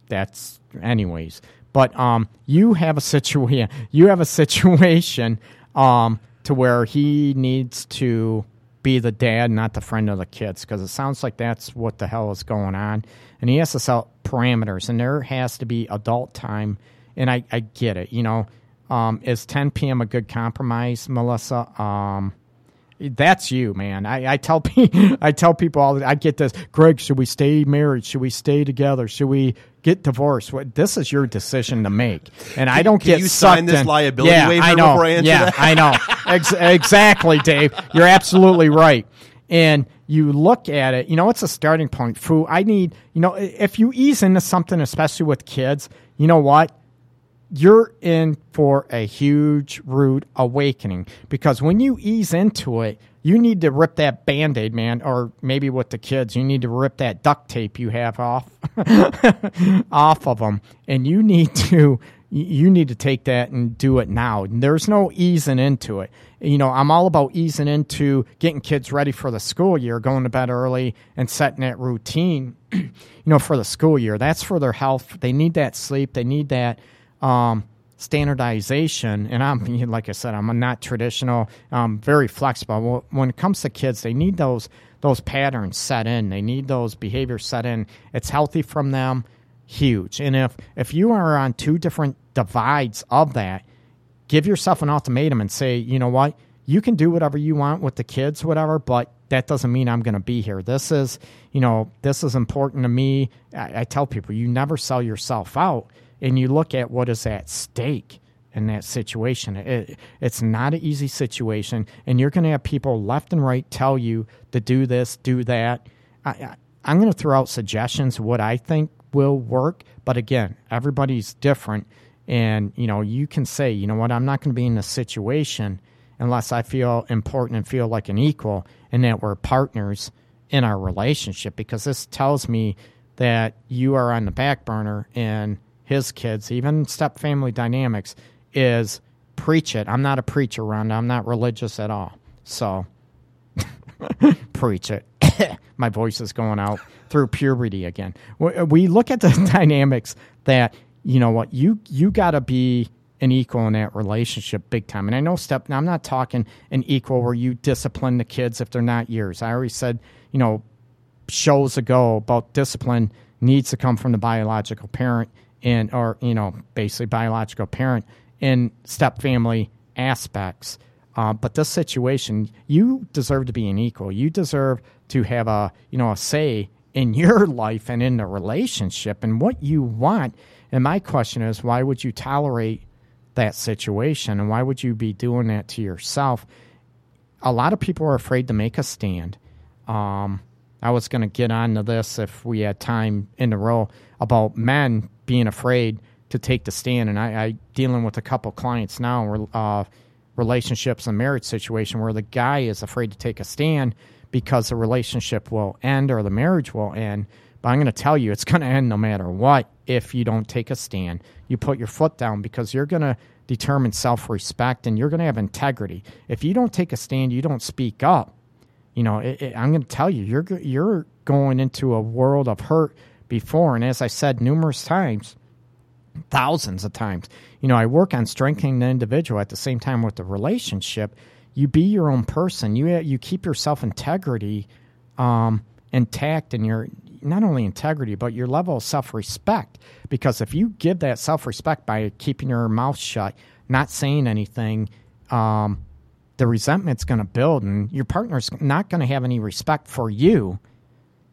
That's anyways. But um, you have a situation. You have a situation um to where he needs to be the dad, not the friend of the kids, because it sounds like that's what the hell is going on. And he has to set parameters, and there has to be adult time. And I, I get it. You know, um, is 10 p.m. a good compromise, Melissa? Um, that's you, man. I, I tell pe- I tell people all. I get this. Greg, should we stay married? Should we stay together? Should we get divorced? What, this is your decision to make, and I don't Can get you sign this in. liability yeah, waiver I know. before I answer yeah, that? I know. Ex- exactly, Dave. You're absolutely right. And you look at it, you know, it's a starting point. Fu, I need, you know, if you ease into something, especially with kids, you know what? You're in for a huge rude awakening because when you ease into it, you need to rip that band aid, man, or maybe with the kids, you need to rip that duct tape you have off off of them, and you need to you need to take that and do it now. There's no easing into it. You know, I'm all about easing into getting kids ready for the school year, going to bed early and setting that routine, you know, for the school year. That's for their health. They need that sleep. They need that um, standardization. And I'm, like I said, I'm not traditional. I'm very flexible. When it comes to kids, they need those those patterns set in. They need those behaviors set in. It's healthy from them, huge. And if if you are on two different divides of that, give yourself an ultimatum and say, you know what, you can do whatever you want with the kids, whatever, but that doesn't mean I'm going to be here. This is, you know, this is important to me. I, I tell people, you never sell yourself out and you look at what is at stake in that situation. It, it's not an easy situation, and you're going to have people left and right tell you to do this, do that. I, I'm going to throw out suggestions what I think will work, but again, everybody's different, and you know you can say, you know what, I'm not going to be in a situation unless I feel important and feel like an equal, and that we're partners in our relationship, because this tells me that you are on the back burner and his kids, even step family dynamics, is preach it. I'm not a preacher, Rhonda. I'm not religious at all. So preach it. My voice is going out through puberty again. We look at the dynamics that you know what you you got to be an equal in that relationship big time. And I know step. Now I'm not talking an equal where you discipline the kids if they're not yours. I already said you know shows ago about discipline needs to come from the biological parent and or you know basically biological parent in step family aspects. Uh, but this situation, you deserve to be an equal. You deserve to have a you know a say in your life and in the relationship and what you want. And my question is, why would you tolerate that situation, and why would you be doing that to yourself? A lot of people are afraid to make a stand. Um, I was going to get onto this if we had time in the row about men being afraid to take the stand. And I, I dealing with a couple clients now, uh, relationships and marriage situation where the guy is afraid to take a stand because the relationship will end or the marriage will end. But I'm going to tell you, it's going to end no matter what if you don't take a stand. You put your foot down because you're going to determine self respect and you're going to have integrity. If you don't take a stand, you don't speak up. You know, it, it, I'm going to tell you, you're you're going into a world of hurt before. And as I said numerous times, thousands of times, you know, I work on strengthening the individual at the same time with the relationship. You be your own person. You you keep your self integrity um, intact, and your not only integrity but your level of self respect. Because if you give that self respect by keeping your mouth shut, not saying anything, um, the resentment's going to build, and your partner's not going to have any respect for you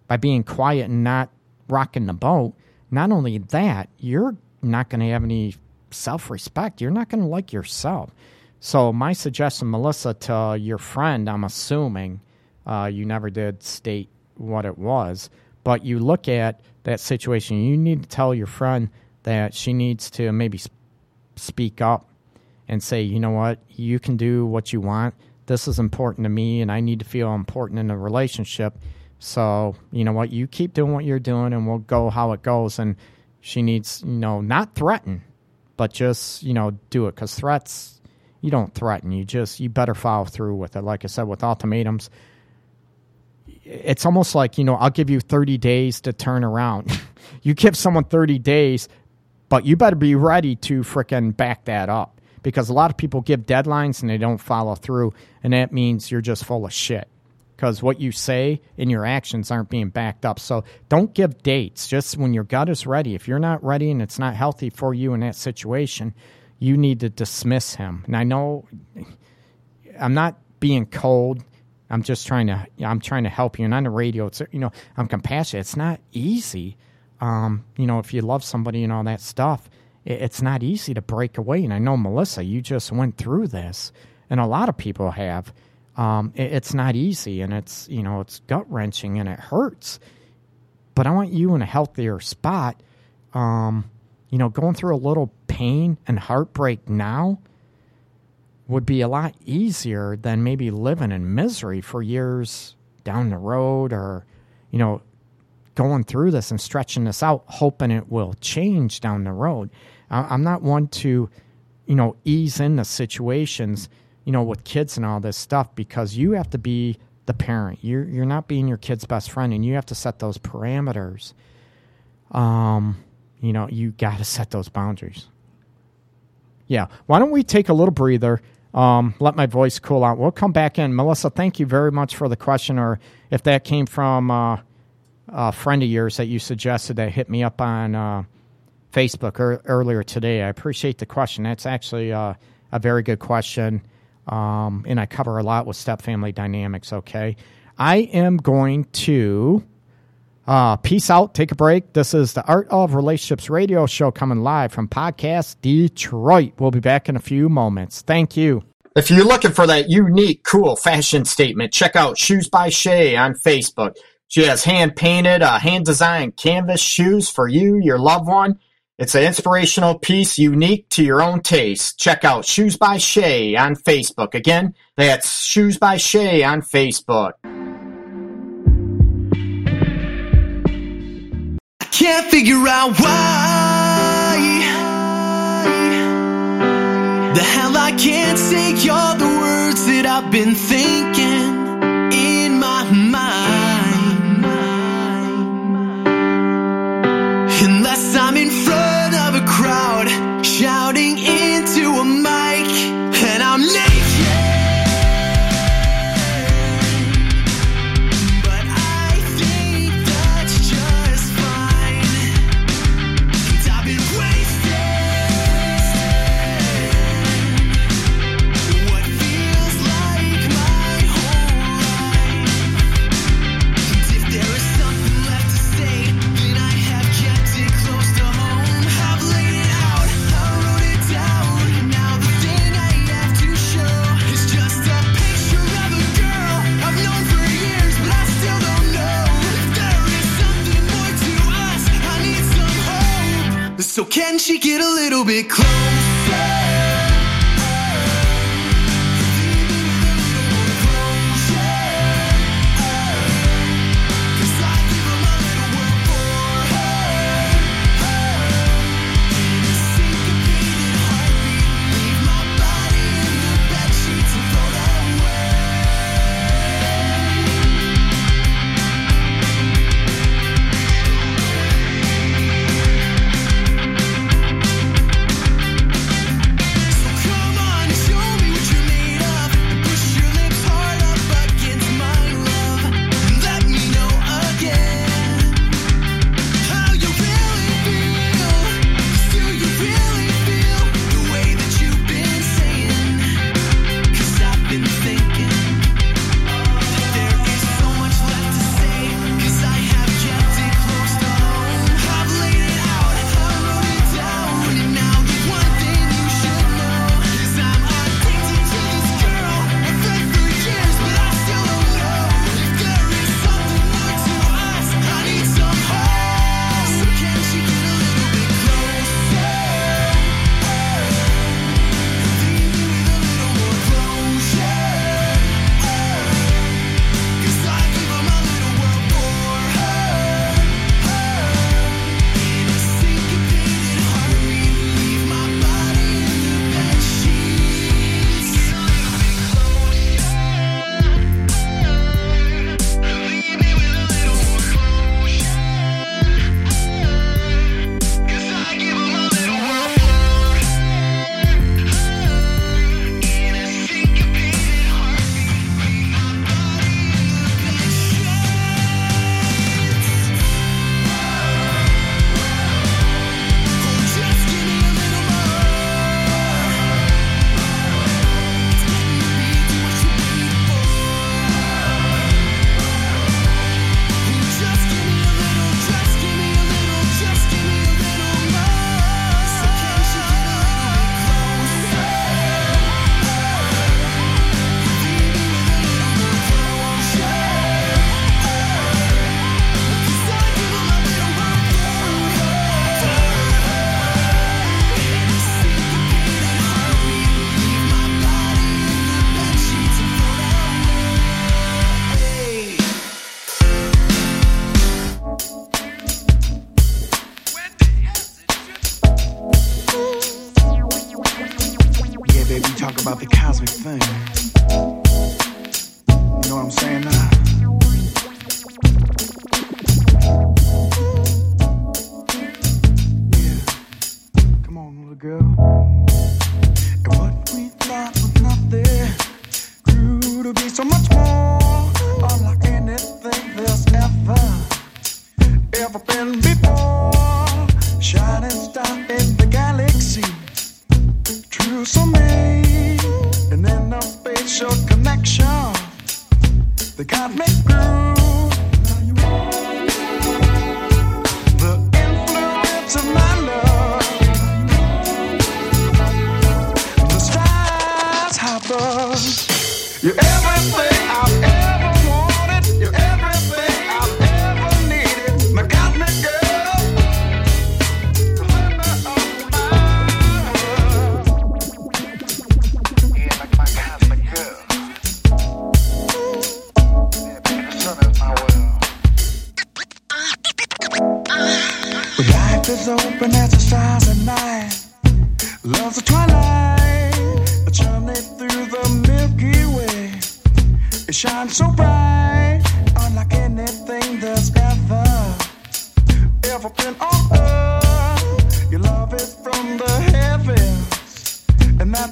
by being quiet and not rocking the boat. Not only that, you're not going to have any self respect. You're not going to like yourself. So, my suggestion, Melissa, to your friend, I'm assuming uh, you never did state what it was, but you look at that situation, you need to tell your friend that she needs to maybe sp- speak up and say, you know what, you can do what you want. This is important to me, and I need to feel important in a relationship. So, you know what, you keep doing what you're doing, and we'll go how it goes. And she needs, you know, not threaten, but just, you know, do it because threats You don't threaten. You just you better follow through with it. Like I said, with ultimatums, it's almost like you know I'll give you 30 days to turn around. you give someone 30 days, but you better be ready to fricking back that up because a lot of people give deadlines and they don't follow through, and that means you're just full of shit because what you say and your actions aren't being backed up. So don't give dates. Just when your gut is ready. If you're not ready and it's not healthy for you in that situation, you need to dismiss him. And I know I'm not being cold. I'm just trying to I'm trying to help you. And on the radio, it's you know I'm compassionate. It's not easy. Um, you know, if you love somebody and all that stuff, it, it's not easy to break away. And I know Melissa, you just went through this, and a lot of people have. Um, it, it's not easy, and it's you know it's gut wrenching and it hurts. But I want you in a healthier spot. Um, you know, going through a little pain and heartbreak now would be a lot easier than maybe living in misery for years down the road or, you know, going through this and stretching this out, hoping it will change down the road. I'm not one to, you know, ease into situations, you know, with kids and all this stuff because you have to be the parent. You're you're not being your kid's best friend, and you have to set those parameters. Um, you know, you got to set those boundaries. Yeah. Why don't we take a little breather? Um, let my voice cool out. We'll come back in. Melissa, thank you very much for the question, or if that came from uh, a friend of yours that you suggested that hit me up on uh, Facebook er- earlier today. I appreciate the question. That's actually uh, a very good question, um, and I cover a lot with step family dynamics. Okay, I am going to uh, peace out. Take a break. This is the Art of Relationships radio show coming live from Podcast Detroit. We'll be back in a few moments. Thank you. If you're looking for that unique, cool fashion statement, check out Shoes by Shay on Facebook. She has hand painted, uh, hand designed canvas shoes for you, your loved one. It's an inspirational piece unique to your own taste. Check out Shoes by Shay on Facebook. Again, that's Shoes by Shay on Facebook. I can't figure out why the hell I can't say all the words that I've been thinking So can she get a little bit closer?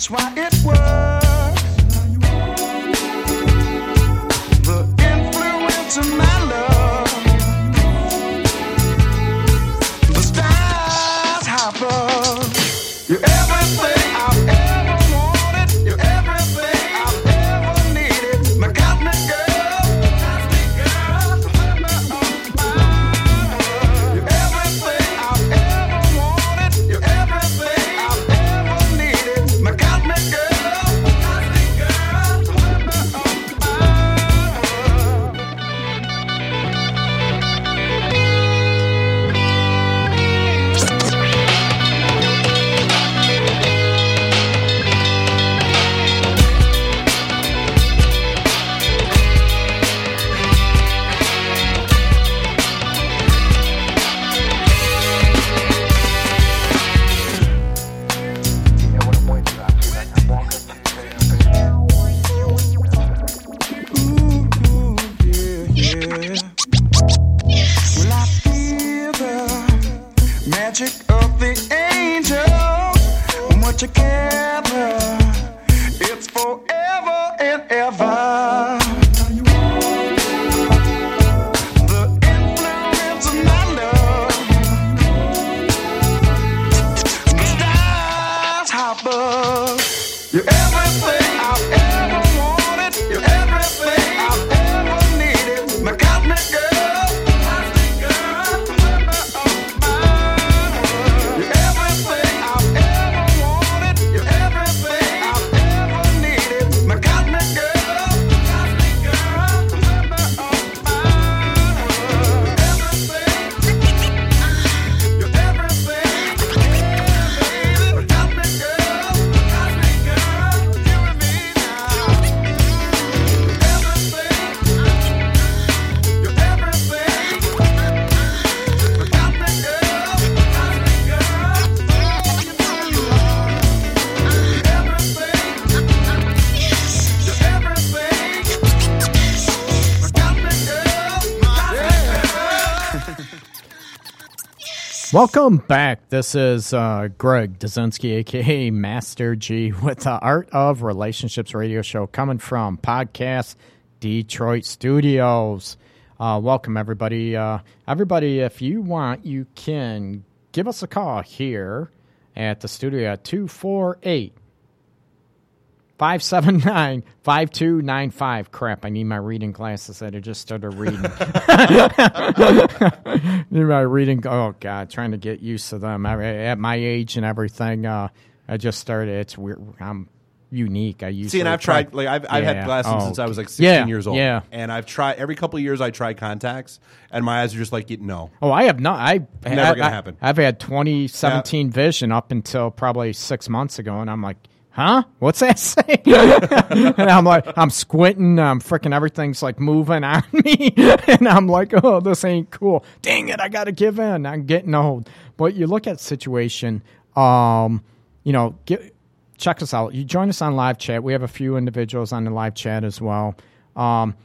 That's why it works. The influence of my Welcome back. This is uh, Greg Dudzinski, aka Master G, with the Art of Relationships radio show coming from Podcast Detroit Studios. Uh, welcome, everybody. Uh, everybody, if you want, you can give us a call here at the studio at 248 579 5295. Crap, I need my reading glasses that I just started reading. need my reading. Oh, God, trying to get used to them. I, at my age and everything, uh, I just started. It's weird. I'm unique. I usually See, and I've try- tried like I've, I've Yeah. had glasses Oh, since I was like 16 yeah, years old. yeah. and I've tried every couple of years. I try contacts, and my eyes are just like no. Oh, I have not. I Never I, gonna I- happen. I've had 2017 vision up until probably six months ago, and I'm like, huh? What's that say? and I'm like, I'm squinting. I'm freaking everything's like moving on me, and I'm like, oh, this ain't cool. Dang it, I got to give in. I'm getting old. But you look at the situation, um, you know, get, check us out. You join us on live chat. We have a few individuals on the live chat as well. Um,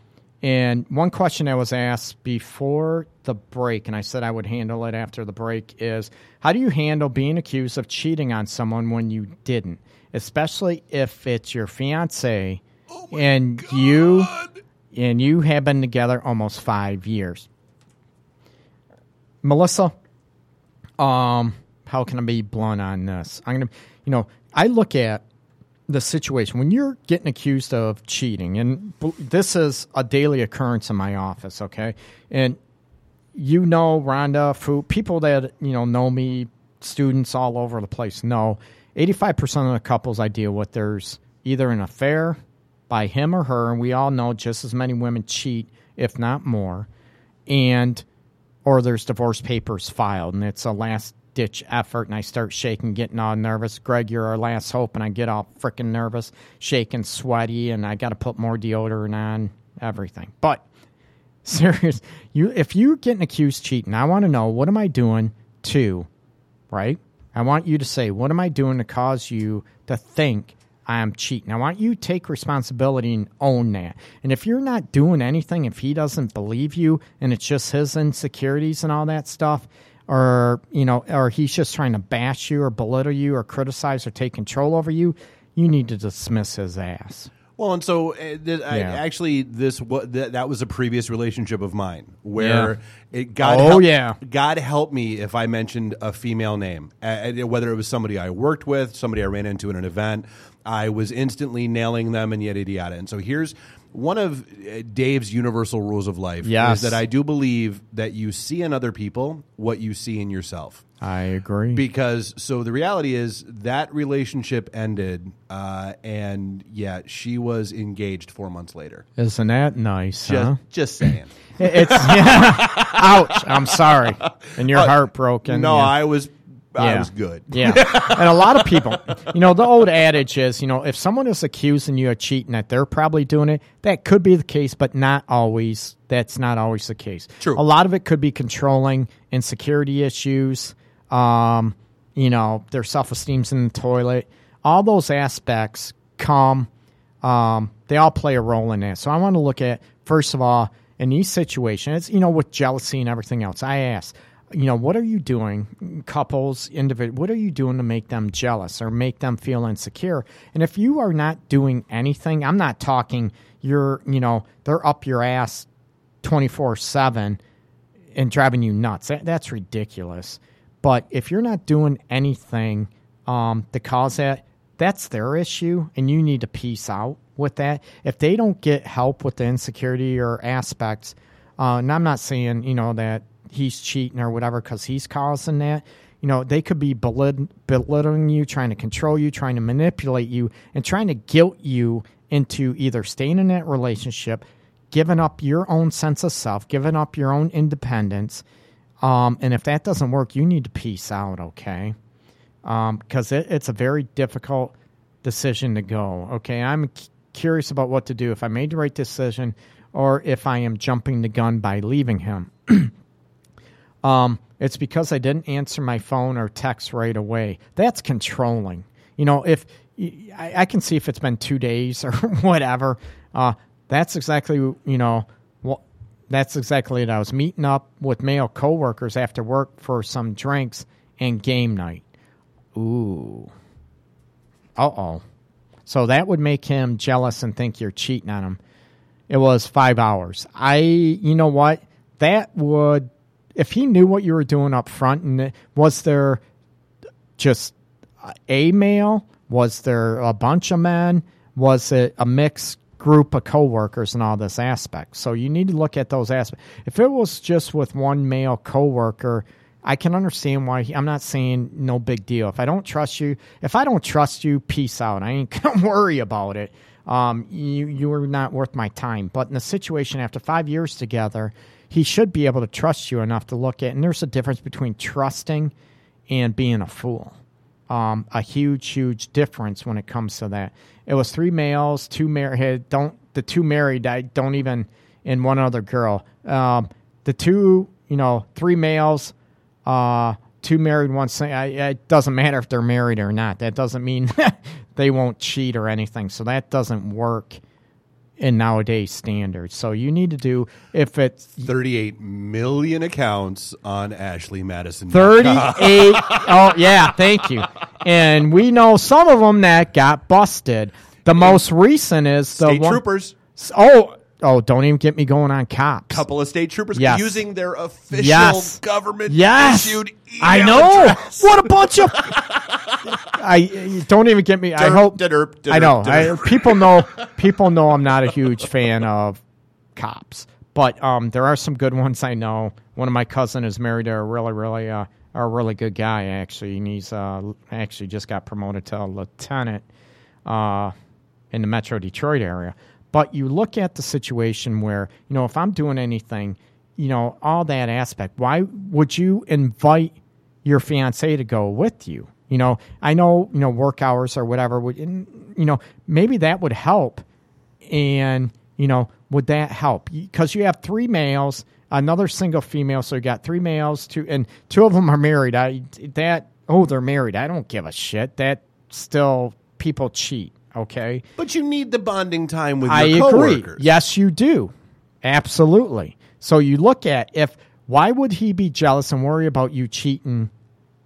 and one question that was asked before the break, and I said I would handle it after the break, is how do you handle being accused of cheating on someone when you didn't, especially if it's your fiance and you and you have been together almost five years? Melissa, um, how can I be blunt on this? I'm gonna, you know, I look at the situation when you're getting accused of cheating, and this is a daily occurrence in my office. Okay, and you know, Rhonda, people that you know know me, students all over the place know. Eighty-five percent of the couples I deal with, there's either an affair by him or her, and we all know just as many women cheat, if not more, and or there's divorce papers filed and it's a last ditch effort and I start shaking, getting all nervous. Greg, you're our last hope, and I get all freaking nervous, shaking, sweaty, and I got to put more deodorant on, everything. But serious, you if you're getting accused cheating, I want to know what am I doing to, right? I want you to say what am I doing to cause you to think I'm cheating. I want you to take responsibility and own that. And if you're not doing anything, if he doesn't believe you and it's just his insecurities and all that stuff, or you know, or he's just trying to bash you or belittle you or criticize or take control over you, you need to dismiss his ass. Well, and so uh, th- I, Yeah. actually, this th- that was a previous relationship of mine where it God Oh, help- yeah. God help me if I mentioned a female name, uh, whether it was somebody I worked with, somebody I ran into in an event, I was instantly nailing them and yada yada. And so here's one of uh, Dave's universal rules of life Yes. is that I do believe that you see in other people what you see in yourself I agree. because so the reality is that relationship ended uh, and yeah she was engaged four months later Isn't that nice? just, huh? just saying It's yeah. ouch. I'm sorry, and you're heartbroken. no yeah. i was i Yeah. was good Yeah. and a lot of people, you know, the old adage is, you know, if someone is accusing you of cheating, that they're probably doing it. That could be the case, but not always. That's not always the case. True. A lot of it could be controlling insecurity issues. Um, you know, their self esteem's in the toilet. All those aspects come. Um, they all play a role in that. So I want to look at first of all in these situations, you know, with jealousy and everything else. I ask, you know, what are you doing, couples, individual? What are you doing to make them jealous or make them feel insecure? And if you are not doing anything, I'm not talking. You're, you know, they're up your ass twenty four seven and driving you nuts. That, that's ridiculous. But if you're not doing anything um, to cause that, that's their issue, and you need to peace out with that. If they don't get help with the insecurity or aspects, uh, and I'm not saying you know that he's cheating or whatever because he's causing that. You know, they could be belit- belittling you, trying to control you, trying to manipulate you, and trying to guilt you into either staying in that relationship, giving up your own sense of self, giving up your own independence. Um, and if that doesn't work, you need to peace out, okay? Because it, it's a very difficult decision to go, okay? I'm c- curious about what to do if I made the right decision or if I am jumping the gun by leaving him. um, it's because I didn't answer my phone or text right away. That's controlling. You know, if I, I can see if it's been two days or whatever, uh, that's exactly you know. That's exactly it. I was meeting up with male coworkers after work for some drinks and game night. Ooh. Uh oh. So that would make him jealous and think you're cheating on him. It was five hours. I, you know what? That would, if he knew what you were doing up front, and was there just a male? Was there a bunch of men? Was it a mixed group of coworkers and all this aspect? So you need to look at those aspects. If it was just with one male coworker, I can understand why. He, I'm not saying no big deal. If I don't trust you, if I don't trust you, peace out. I ain't gonna worry about it. Um, you you are not worth my time. But in a situation after five years together, he should be able to trust you enough to look at. And there's a difference between trusting and being a fool. Um, a huge, huge difference when it comes to that. It was three males, two married. Don't the two married? I don't even and one other girl. Um, the two, you know, three males, uh, two married, one single. It doesn't matter if they're married or not. That doesn't mean they won't cheat or anything. So that doesn't work in nowadays standards. So you need to do if it's 38 million accounts on Ashley Madison. 38 oh yeah thank you and we know some of them that got busted the most recent is the State one, troopers. oh oh don't even get me going on cops. A Couple of state troopers Yes. using their official Yes. government yes. issued i know. address. what a bunch of i don't even get me i hope derp, derp, i know. I, people know people know i'm not a huge fan of cops. But um there are some good ones i know. One of my cousin is married to a really really uh a really good guy actually and he's uh actually just got promoted to a lieutenant uh in the metro detroit area but you look at the situation where you know if i'm doing anything you know all that aspect why would you invite your fiance to go with you? You know i know you know work hours or whatever would you know maybe that would help. And you know would that help? Because you have three males another single female so you got three males two and two of them are married. I that oh they're married. I don't give a shit. That still people cheat okay But you need the bonding time with I your agree. Yes, you do. Absolutely. So you look at if why would he be jealous and worry about you cheating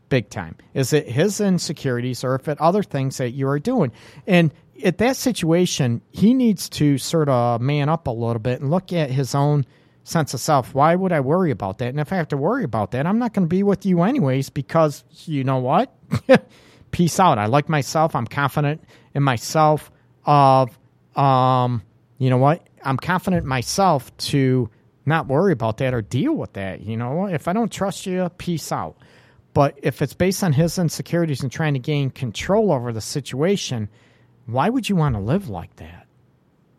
big time? Is it his insecurities or if it other things that you are doing? And at that situation, he needs to sort of man up a little bit and look at his own sense of self. Why would I worry about that? And if I have to worry about that, I'm not going to be with you anyways because you know what? Peace out. I like myself. I'm confident in myself of um you know what? I'm confident myself to not worry about that or deal with that. You know, if I don't trust you, peace out. But if it's based on his insecurities and trying to gain control over the situation, why would you want to live like that?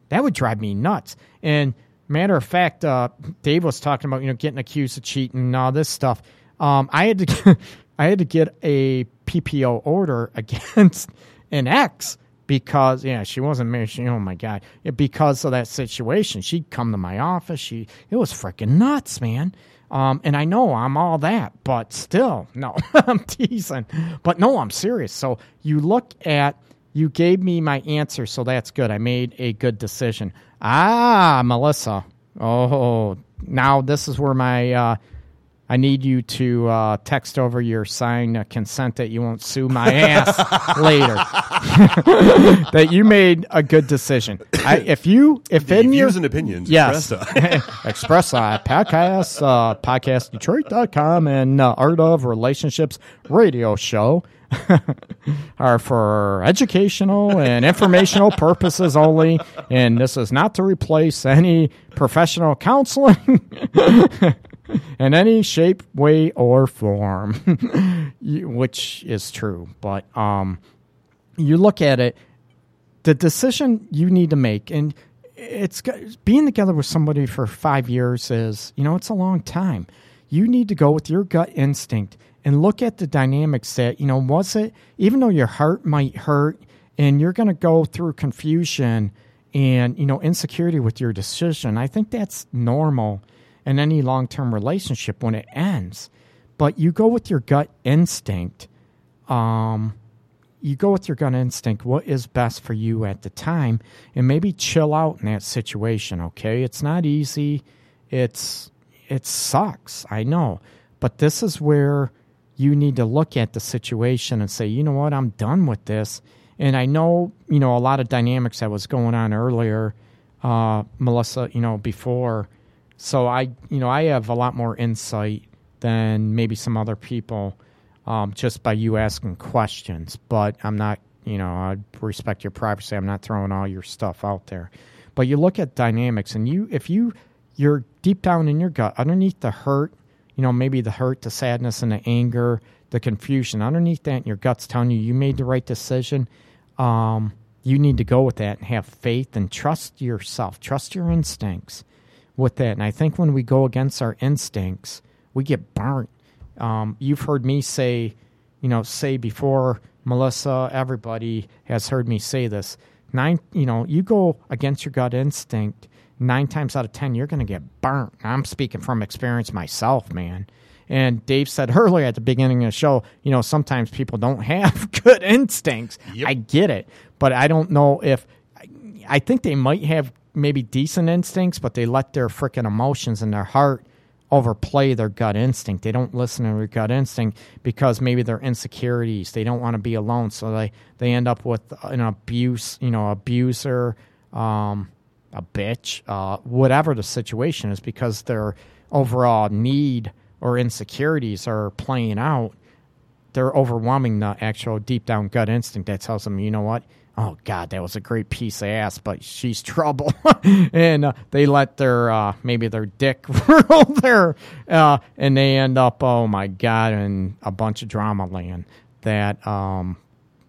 That would drive me nuts. And matter of fact, uh, Dave was talking about you know getting accused of cheating and all this stuff. Um, I had to I had to get a PPO order against an ex because yeah she wasn't married. She, oh my god, because of that situation, she'd come to my office. She it was freaking nuts, man. Um, and I know I'm all that, but still, no, I'm teasing. But no, I'm serious. So you look at you gave me my answer, so that's good. I made a good decision. Ah, Melissa. Oh, now this is where my. Uh, I need you to uh, text over your signed uh, consent that you won't sue my ass later. that you made a good decision. I, if you, if The in your views and opinions yes, express uh, podcast, uh, podcastdetroit.com and uh, Art of Relationships radio show are for educational and informational purposes only, and this is not to replace any professional counseling in any shape, way, or form, which is true. But um, you look at it, the decision you need to make, and it's being together with somebody for five years is, you know, it's a long time. You need to go with your gut instinct and look at the dynamics that, you know, was it, even though your heart might hurt and you're going to go through confusion and, you know, insecurity with your decision, I think that's normal in any long term relationship when it ends. But you go with your gut instinct um, you go with your gut instinct what is best for you at the time and maybe chill out in that situation okay? It's not easy. It's it sucks i know. But this is where you need to look at the situation and say you know what? I'm done with this. And i know you know a lot of dynamics that was going on earlier uh, melissa you know before so i you know i have a lot more insight than maybe some other people um, just by you asking questions. But I'm not, you know, I respect your privacy. I'm not throwing all your stuff out there. But you look at dynamics, and you, if you, you're deep down in your gut, underneath the hurt, you know, maybe the hurt, the sadness, and the anger, the confusion, underneath that, your gut's telling you you made the right decision. Um, you need to go with that and have faith and trust yourself, trust your instincts with that. And I think when we go against our instincts, we get burnt. Um, you've heard me say, you know, say before, Melissa, everybody has heard me say this. Nine, you know, you go against your gut instinct, nine times out of ten, you're going to get burnt. I'm speaking from experience myself, man. And Dave said earlier at the beginning of the show, you know, sometimes people don't have good instincts. I get it, but I don't know if I think they might have maybe decent instincts, but they let their freaking emotions and their heart overplay their gut instinct. They don't listen to their gut instinct because maybe their insecurities. They don't want to be alone, so they they end up with an abuse, you know, abuser, um, a bitch, uh, whatever the situation is, because their overall need or insecurities are playing out they're overwhelming the actual deep down gut instinct that tells them, you know what? Oh God, that was a great piece of ass, but she's trouble, and uh, they let their uh, maybe their dick rule their, uh, and they end up, oh my God, in a bunch of drama land. That um,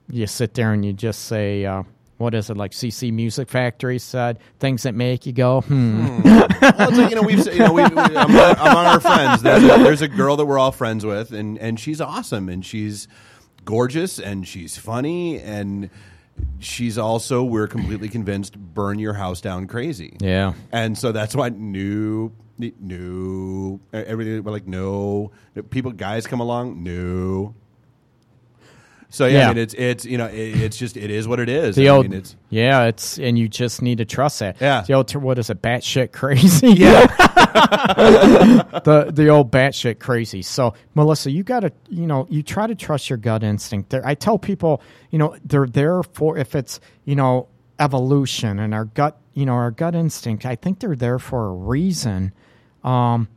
you sit there and you just say, uh, what is it like? C+C Music Factory said things that make you go, hmm. Well, like, you know, we've you know, we, we, among, among our friends, there's a, there's a girl that we're all friends with, and and she's awesome, and she's gorgeous, and she's funny, and she's also we're completely convinced burn your house down crazy. Yeah. and so that's why new. No, everything we're like no. People, guys come along. No, so yeah, Yeah. I mean, it's it's you know it, it's just it is what it is. The I old, mean, it's yeah, it's and you just need to trust that. Yeah. the old, what is it, batshit crazy? Yeah, the the old batshit crazy. So Melissa, you got to, you know, you try to trust your gut instinct. There, I tell people, you know, they're there for if it's, you know, evolution and our gut, you know, our gut instinct. I think they're there for a reason. Um,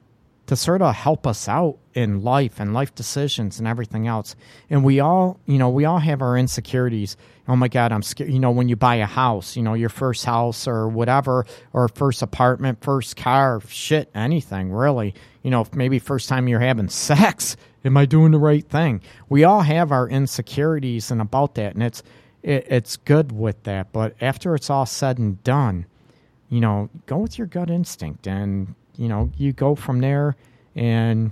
to sort of help us out in life and life decisions and everything else. And we all, you know, we all have our insecurities. Oh my God, I'm scared. You know, when you buy a house, you know, your first house or whatever, or first apartment, first car, shit, anything really. You know, maybe first time you're having sex. Am I doing the right thing? We all have our insecurities and about that, and it's it, it's good with that. But after it's all said and done, you know, go with your gut instinct and, you know, you go from there and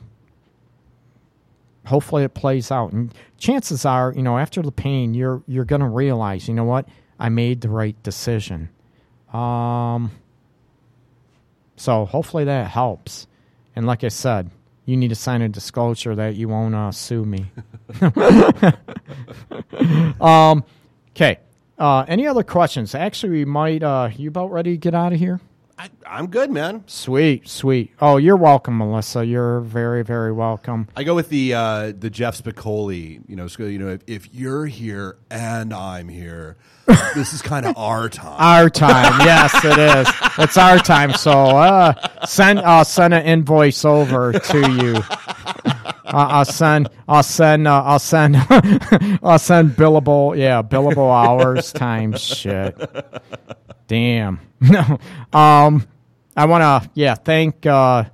hopefully it plays out. And chances are, you know, after the pain, you're you're going to realize, you know what? I made the right decision. Um so hopefully that helps. And like I said, you need to sign a disclosure that you won't uh, sue me. um okay. Uh, any other questions? Actually, we might. Uh, you about ready to get out of here? I, I'm good, man. Sweet, sweet. Oh, you're welcome, Melissa. You're very, very welcome. I go with the uh, the Jeff Spicoli. You know, so, you know, if, if you're here and I'm here, this is kind of our time. Our time, yes, it is. It's our time. So uh, send. I'll send an invoice over to you. Uh, I'll send. I'll send. Uh, I'll send. I'll send billable. Yeah, billable hours times shit. Damn. No. Um. I want to. Yeah. Thank uh,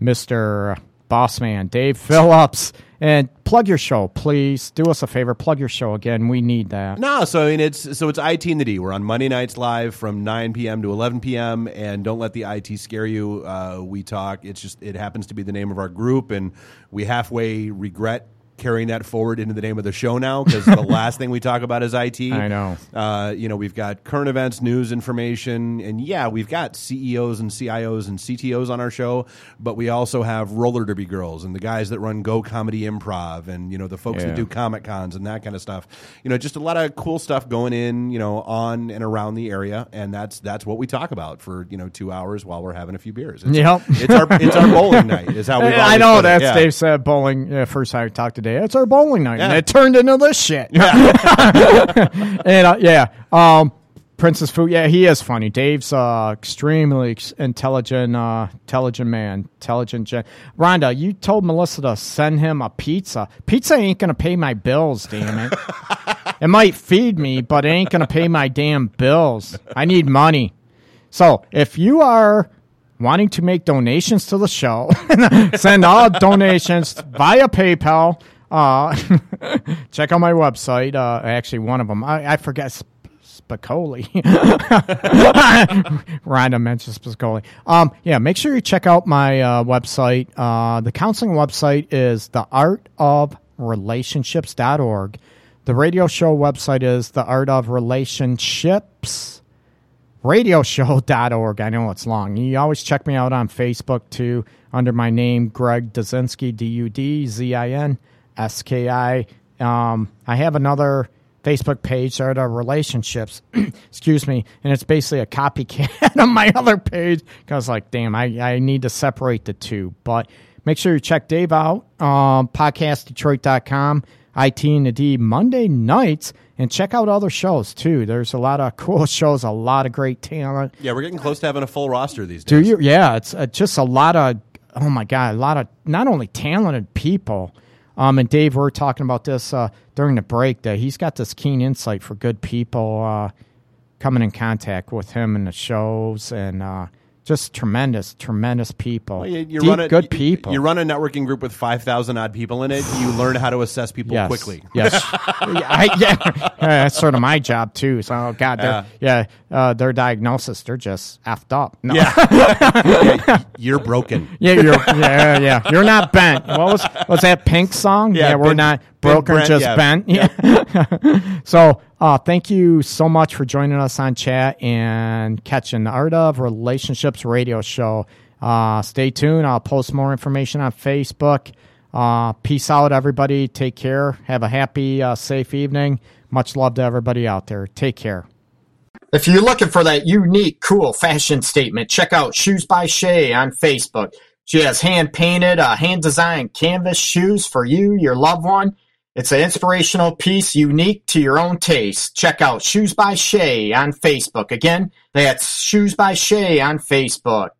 Mr. Bossman Dave Phillips and plug your show, please. Do us a favor. Plug your show again. We need that. No, so I mean it's so it's IT in the D. We're on Monday nights live from 9 p.m. to 11 p.m. And don't let the IT scare you. Uh, we talk. It's just it happens to be the name of our group, and we halfway regret carrying that forward into the name of the show now because the last thing we talk about is IT. I know. Uh, you know, we've got current events, news information, and yeah, we've got CEOs and CIOs and CTOs on our show, but we also have roller derby girls and the guys that run Go Comedy Improv and you know the folks Yeah. that do comic cons and that kind of stuff. You know, just a lot of cool stuff going in, you know, on and around the area, and that's that's what we talk about for you know two hours while we're having a few beers. It's, Yep. it's our it's our bowling night. Is how we. I know that's Dave said bowling. Yeah, first time I talked it's our bowling night, and it turned into this shit. and uh, yeah, um, Princess Fu. Yeah, he is funny. Dave's uh, extremely intelligent, uh, intelligent man, intelligent. Gen- Rhonda, you told Melissa to send him a pizza. Pizza ain't gonna pay my bills. Damn it. it might feed me, but it ain't gonna pay my damn bills. I need money. So if you are wanting to make donations to the show, send all donations via PayPal. Uh, check out my website. Uh, actually, one of them. I, I forget. Sp- Spicoli. Random mentions Spicoli. Um, yeah, make sure you check out my uh, website. Uh, the counseling website is theartofrelationships.org. The radio show website is theartofrelationships radioshow.org. I know it's long. You always check me out on Facebook too under my name, Greg Dudzinski, D U D Z I N S K I. Um, I have another Facebook page, of Relationships, excuse me, and it's basically a copycat of my other page because, like, damn, I, I need to separate the two. But make sure you check Dave out, um, podcastdetroit.com, IT and the D Monday nights, and check out other shows too. There's a lot of cool shows, a lot of great talent. Yeah, we're getting close to having a full roster these days. Do you? Yeah, it's uh, just a lot of oh my god, a lot of not only talented people. Um, and Dave, we are talking about this uh, during the break that he's got this keen insight for good people uh, coming in contact with him in the shows and uh, just tremendous, tremendous people, Well, you, you Deep, run a, good you- people. You run a networking group with five thousand odd people in it. You learn how to assess people yes. quickly. Yes, yeah, I, yeah. Yeah, that's sort of my job too. So, oh god, they're- yeah, uh, their diagnosis, they're just effed up. No. Yeah, you're broken. Yeah, you're yeah, yeah. You're not bent. What was was that Pink song? Yeah, we're bent- not bent broken, Brent, just yeah. bent. Yeah. so, uh, thank you so much for joining us on chat and catching the Art of Relationships radio show. Uh, stay tuned. I'll post more information on Facebook. Uh, peace out, everybody. Take care. Have a happy, uh, safe evening. Much love to everybody out there. Take care. If you're looking for that unique, cool fashion statement, check out Shoes by Shay on Facebook. She has hand painted, uh, hand designed canvas shoes for you, your loved one. It's an inspirational piece unique to your own taste. Check out Shoes by Shay on Facebook. Again, that's Shoes by Shay on Facebook.